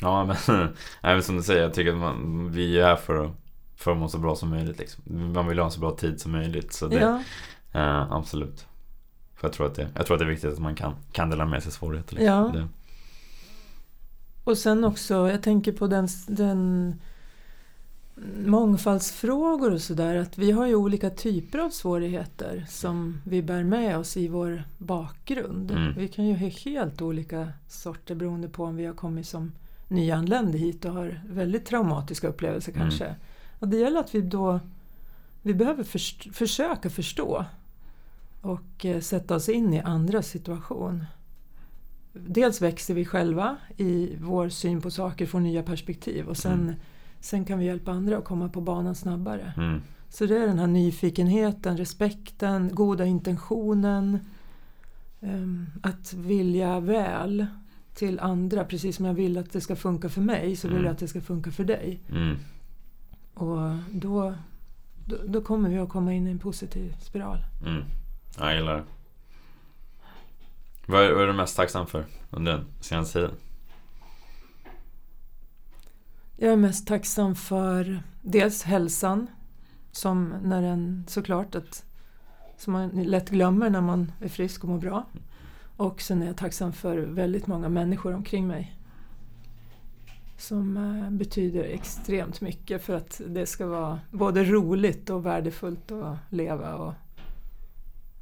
Ja men, nej, som du säger, jag tycker att man, vi är här för att, för att må så bra som möjligt liksom. Man vill ha en så bra tid som möjligt. Så det, Ja, eh, absolut. För jag tror, att det, jag tror att det är viktigt att man kan, kan dela med sig svårigheter. Liksom. Ja. Det, och sen också, jag tänker på den, den mångfaldsfrågor och sådär. Att vi har ju olika typer av svårigheter som vi bär med oss i vår bakgrund. Mm. Vi kan ju ha helt olika sorter beroende på om vi har kommit som nyanlända hit och har väldigt traumatiska upplevelser Mm. kanske. Och det gäller att vi då vi behöver först, försöka förstå och eh, sätta oss in i andras situation. Dels växer vi själva i vår syn på saker, får nya perspektiv och sen, Mm. sen kan vi hjälpa andra att komma på banan snabbare. mm, Så det är den här nyfikenheten, respekten, goda intentionen. ehm, att vilja väl till andra. Precis som jag vill att det ska funka för mig så vill Mm. jag att det ska funka för dig. mm, Och då, då, då kommer vi att komma in i en positiv spiral. mm. Ja, jag gillar det. Vad är, vad är du mest tacksam för under den senaste tiden? Jag är mest tacksam för dels hälsan. Som när den såklart att som man lätt glömmer när man är frisk och mår bra. Och sen är jag tacksam för väldigt många människor omkring mig. Som eh, betyder extremt mycket för att det ska vara både roligt och värdefullt att leva. Och,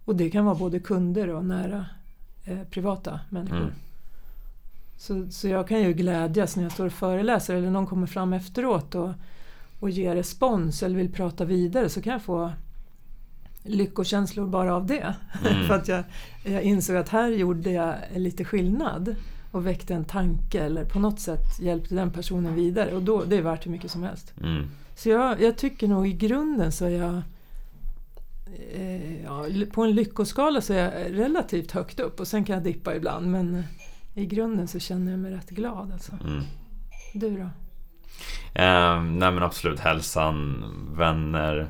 och det kan vara både kunder och nära eh, privata människor. Mm. Så, så jag kan ju glädjas när jag står och föreläser eller någon kommer fram efteråt och, och ger respons eller vill prata vidare så kan jag få lyckokänslor bara av det. Mm. För att jag, jag insåg att här gjorde jag lite skillnad och väckte en tanke eller på något sätt hjälpte den personen vidare och då, det är värt hur mycket som helst. Mm. Så jag, jag tycker nog i grunden så är jag eh, ja, på en lyckoskala så är jag relativt högt upp och sen kan jag dippa ibland men i grunden så känner jag mig rätt glad alltså. Mm. Du då? Eh, nej men absolut, hälsan, vänner.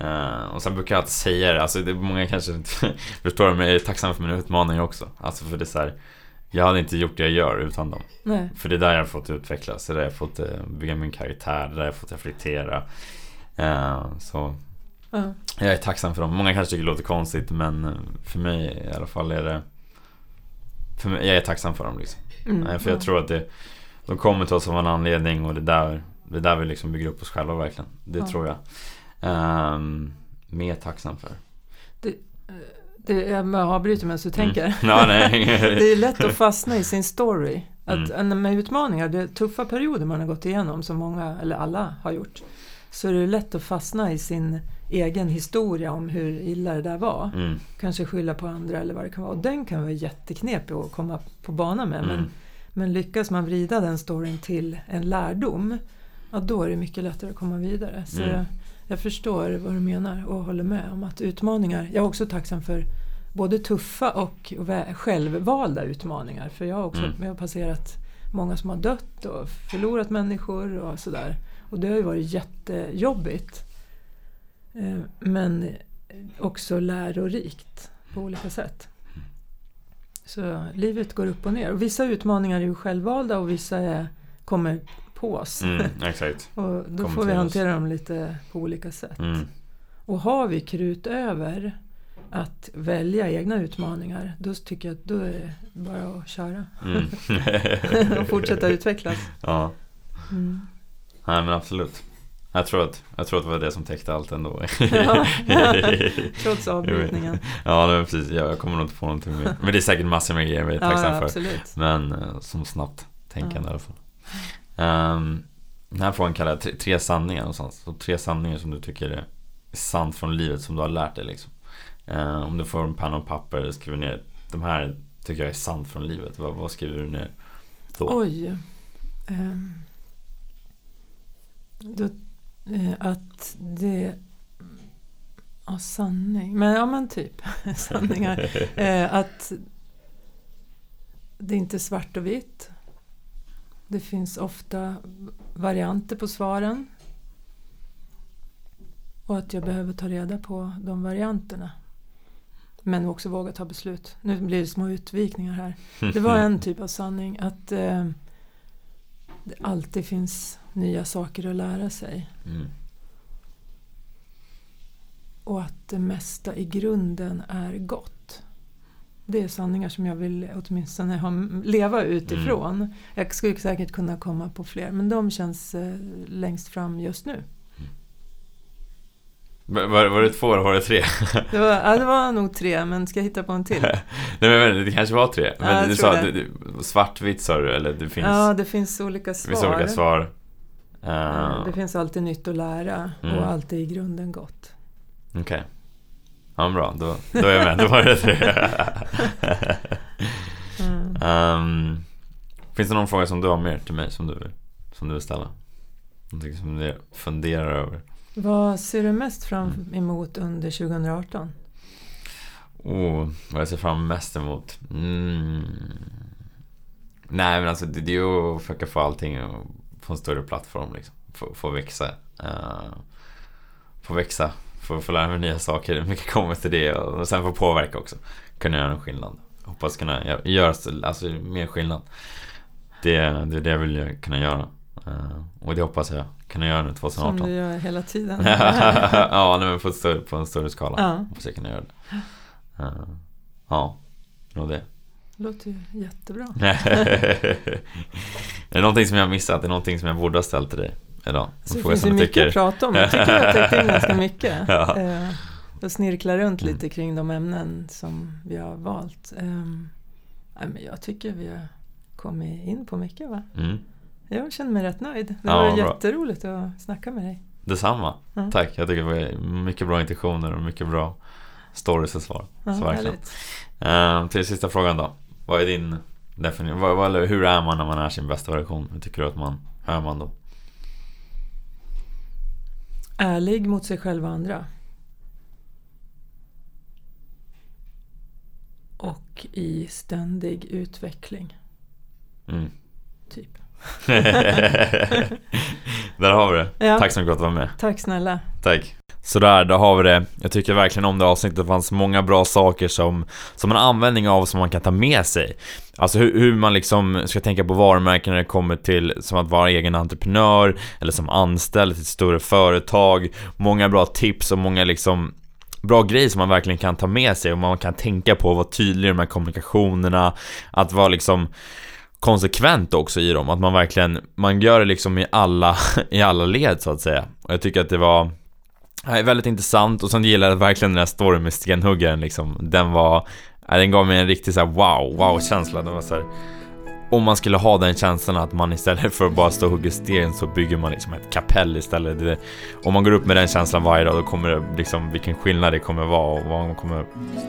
Eh, och sen brukar jag alltid säga det, alltså det är många kanske inte förstår det, men jag är tacksam för mina utmaningar också. Alltså för det är så här, jag hade inte gjort det jag gör utan dem. Nej. För det är där jag har fått utvecklas, det är där jag har fått eh, bygga min karaktär, det är där jag har fått reflektera. Eh, så Ja. jag är tacksam för dem. Många kanske tycker det låter konstigt men för mig i alla fall är det för mig, Jag är tacksam för dem liksom. Mm, För jag ja. tror att det, de kommer till oss av en anledning och det är där, det är där vi liksom bygger upp oss själva verkligen. Det tror jag. Um, mer tacksam för. Det, jag avbryter medan du tänker. Mm. Nej. Det är lätt att fastna i sin story. Att Mm. Med utmaningar, det är tuffa perioder man har gått igenom som många, eller alla, har gjort. Så är det lätt att fastna i sin egen historia om hur illa det där var. Mm, Kanske skylla på andra eller vad det kan vara. Och den kan vara jätteknepig att komma på bana med. Men, mm, men lyckas man vrida den storyn till en lärdom, ja då är det mycket lättare att komma vidare. Så Mm. Jag, förstår vad du menar och håller med om att utmaningar, jag är också tacksam för både tuffa och självvalda utmaningar. För jag har också Mm. jag har passerat många som har dött och förlorat människor och sådär. Och det har ju varit jättejobbigt. Eh, Men också lärorikt på olika sätt. Så livet går upp och ner. Och vissa utmaningar är ju självvalda och vissa är, kommer på oss. mm, exakt. Och då Kommer får vi till oss. hantera dem lite på olika sätt. Mm, Och har vi krut över att välja egna utmaningar, då tycker jag att då är det bara att köra. mm. och fortsätta utvecklas. Ja, Mm. nej men absolut. Jag tror, att, jag tror att det var det som täckte allt ändå. Ja, trots avbrytningen. ja, men precis. Jag kommer nog inte på någonting mer. Men det är säkert massor med grejer jag är tacksam Ja, för. Men eh, som snabbt tänkande Ja. i alla fall. Um, den här frågan kallar jag tre, tre sanningar någonstans. Så tre sanningar som du tycker är sant från livet som du har lärt dig liksom. Eh, om du får en penna och papper skriver ner de här tycker jag är sant från livet. Vad, vad skriver du ner då? Oj. Ehm. Då, eh, att det... Ja, sanning. Men ja, men typ sanningar. Eh, att det inte är svart och vitt. Det finns ofta varianter på svaren. Och att jag behöver ta reda på de varianterna. Men också våga ta beslut. Nu blir det små utvikningar här. Det var en typ av sanning att eh, det alltid finns nya saker att lära sig. Mm. Och att det mesta i grunden är gott. Det är sanningar som jag vill åtminstone ha, leva utifrån. Mm. Jag skulle säkert kunna komma på fler men de känns eh, längst fram just nu. Var, var, var det två eller var det tre? Det var, ja, det var nog tre men ska jag hitta på en till? Nej men det kanske var tre. Men Ja, du sa det. det. svartvitt sa du, eller det finns, Ja, det finns olika svar. finns olika svar. Eh, Uh, Det finns alltid nytt att lära Mm. och alltid i grunden gott. Okej. Ja, bra. Då, då är jag med. Då var det tre. Mm. Ehm, finns det någon fråga som du har mer till mig som du, som du vill ställa? Någonting som du funderar över? Vad ser du mest fram Mm. emot under 2018? Oh, vad jag ser fram mest emot? Mm. Nej men alltså det, det är ju att försöka få allting att få en större plattform liksom. Få, få växa. Uh, få växa. Få, få lära mig nya saker. Mycket kommer till det och, sen få påverka också. Kunna göra en skillnad. Hoppas kunna gö- göra alltså, mer skillnad. Det, det är det jag vill kunna göra. Eh, och det hoppas jag kunna göra nu Som 2018. du gör hela tiden. ja, nej, men på, större, på en större skala. Ja. Hoppas jag kunna göra det. Eh, ja, nog det. låter ju jättebra. är det någonting som jag missat? Är det någonting som jag borde ha ställt till dig idag? Så En det finns ju mycket att prata om. Jag tycker jag har täckt in ganska mycket. Ja. Eh, och snirkla runt Mm. lite kring de ämnen som vi har valt. Ehm, nej, men jag tycker vi har kommit in på mycket va? Mm, Jag känner mig rätt nöjd. Det Ja, var bra. jätteroligt att snacka med dig. detsamma. Ja. Tack. Jag tycker det var mycket bra intentioner och mycket bra stories och svar. Ja, Så verkligen. härligt. Eh, till sista frågan då. Vad är din definition? Vad, vad, eller hur är man när man är sin bästa version? Hur tycker du att man, är man då? Ärlig mot sig själv och andra. Och i ständig utveckling, Mm. typ. Där har vi det. Ja. Tack så mycket för att du var med. Tack snälla. Tack. Sådär, då har vi det. Jag tycker verkligen om det avsnittet. Det fanns många bra saker som, som man har användning av som man kan ta med sig. Alltså hur, hur man liksom ska tänka på varumärken när det kommer till som att vara egen entreprenör eller som anställd till ett större företag. Många bra tips och många liksom bra grejer som man verkligen kan ta med sig och man kan tänka på att vara tydlig i de här kommunikationerna. Att vara liksom konsekvent också i dem. Att man verkligen, man gör det liksom i alla, i alla led så att säga. Och jag tycker att det var Nej, väldigt intressant och sen gillade jag verkligen den här storyn med stenhuggaren liksom. Den var, nej, den gav mig en riktig så här wow, wow-känsla. den var så här, om man skulle ha den känslan att man istället för att bara stå och hugga sten så bygger man liksom ett kapell istället. Det, om man går upp med den känslan varje dag då kommer det liksom vilken skillnad det kommer vara och man kommer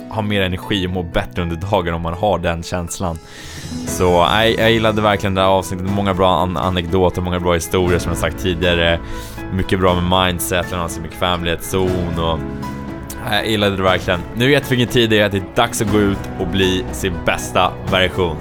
ha mer energi och må bättre under dagen om man har den känslan. Så nej, jag gillade verkligen det här avsnittet. Många bra an- anekdoter, många bra historier som jag sagt tidigare. Mycket bra med mindset, alltså bekvämlighetszon och Nej, jag gillade det verkligen. Nu vet vi vilken tid det är, det är dags att gå ut och bli sin bästa version.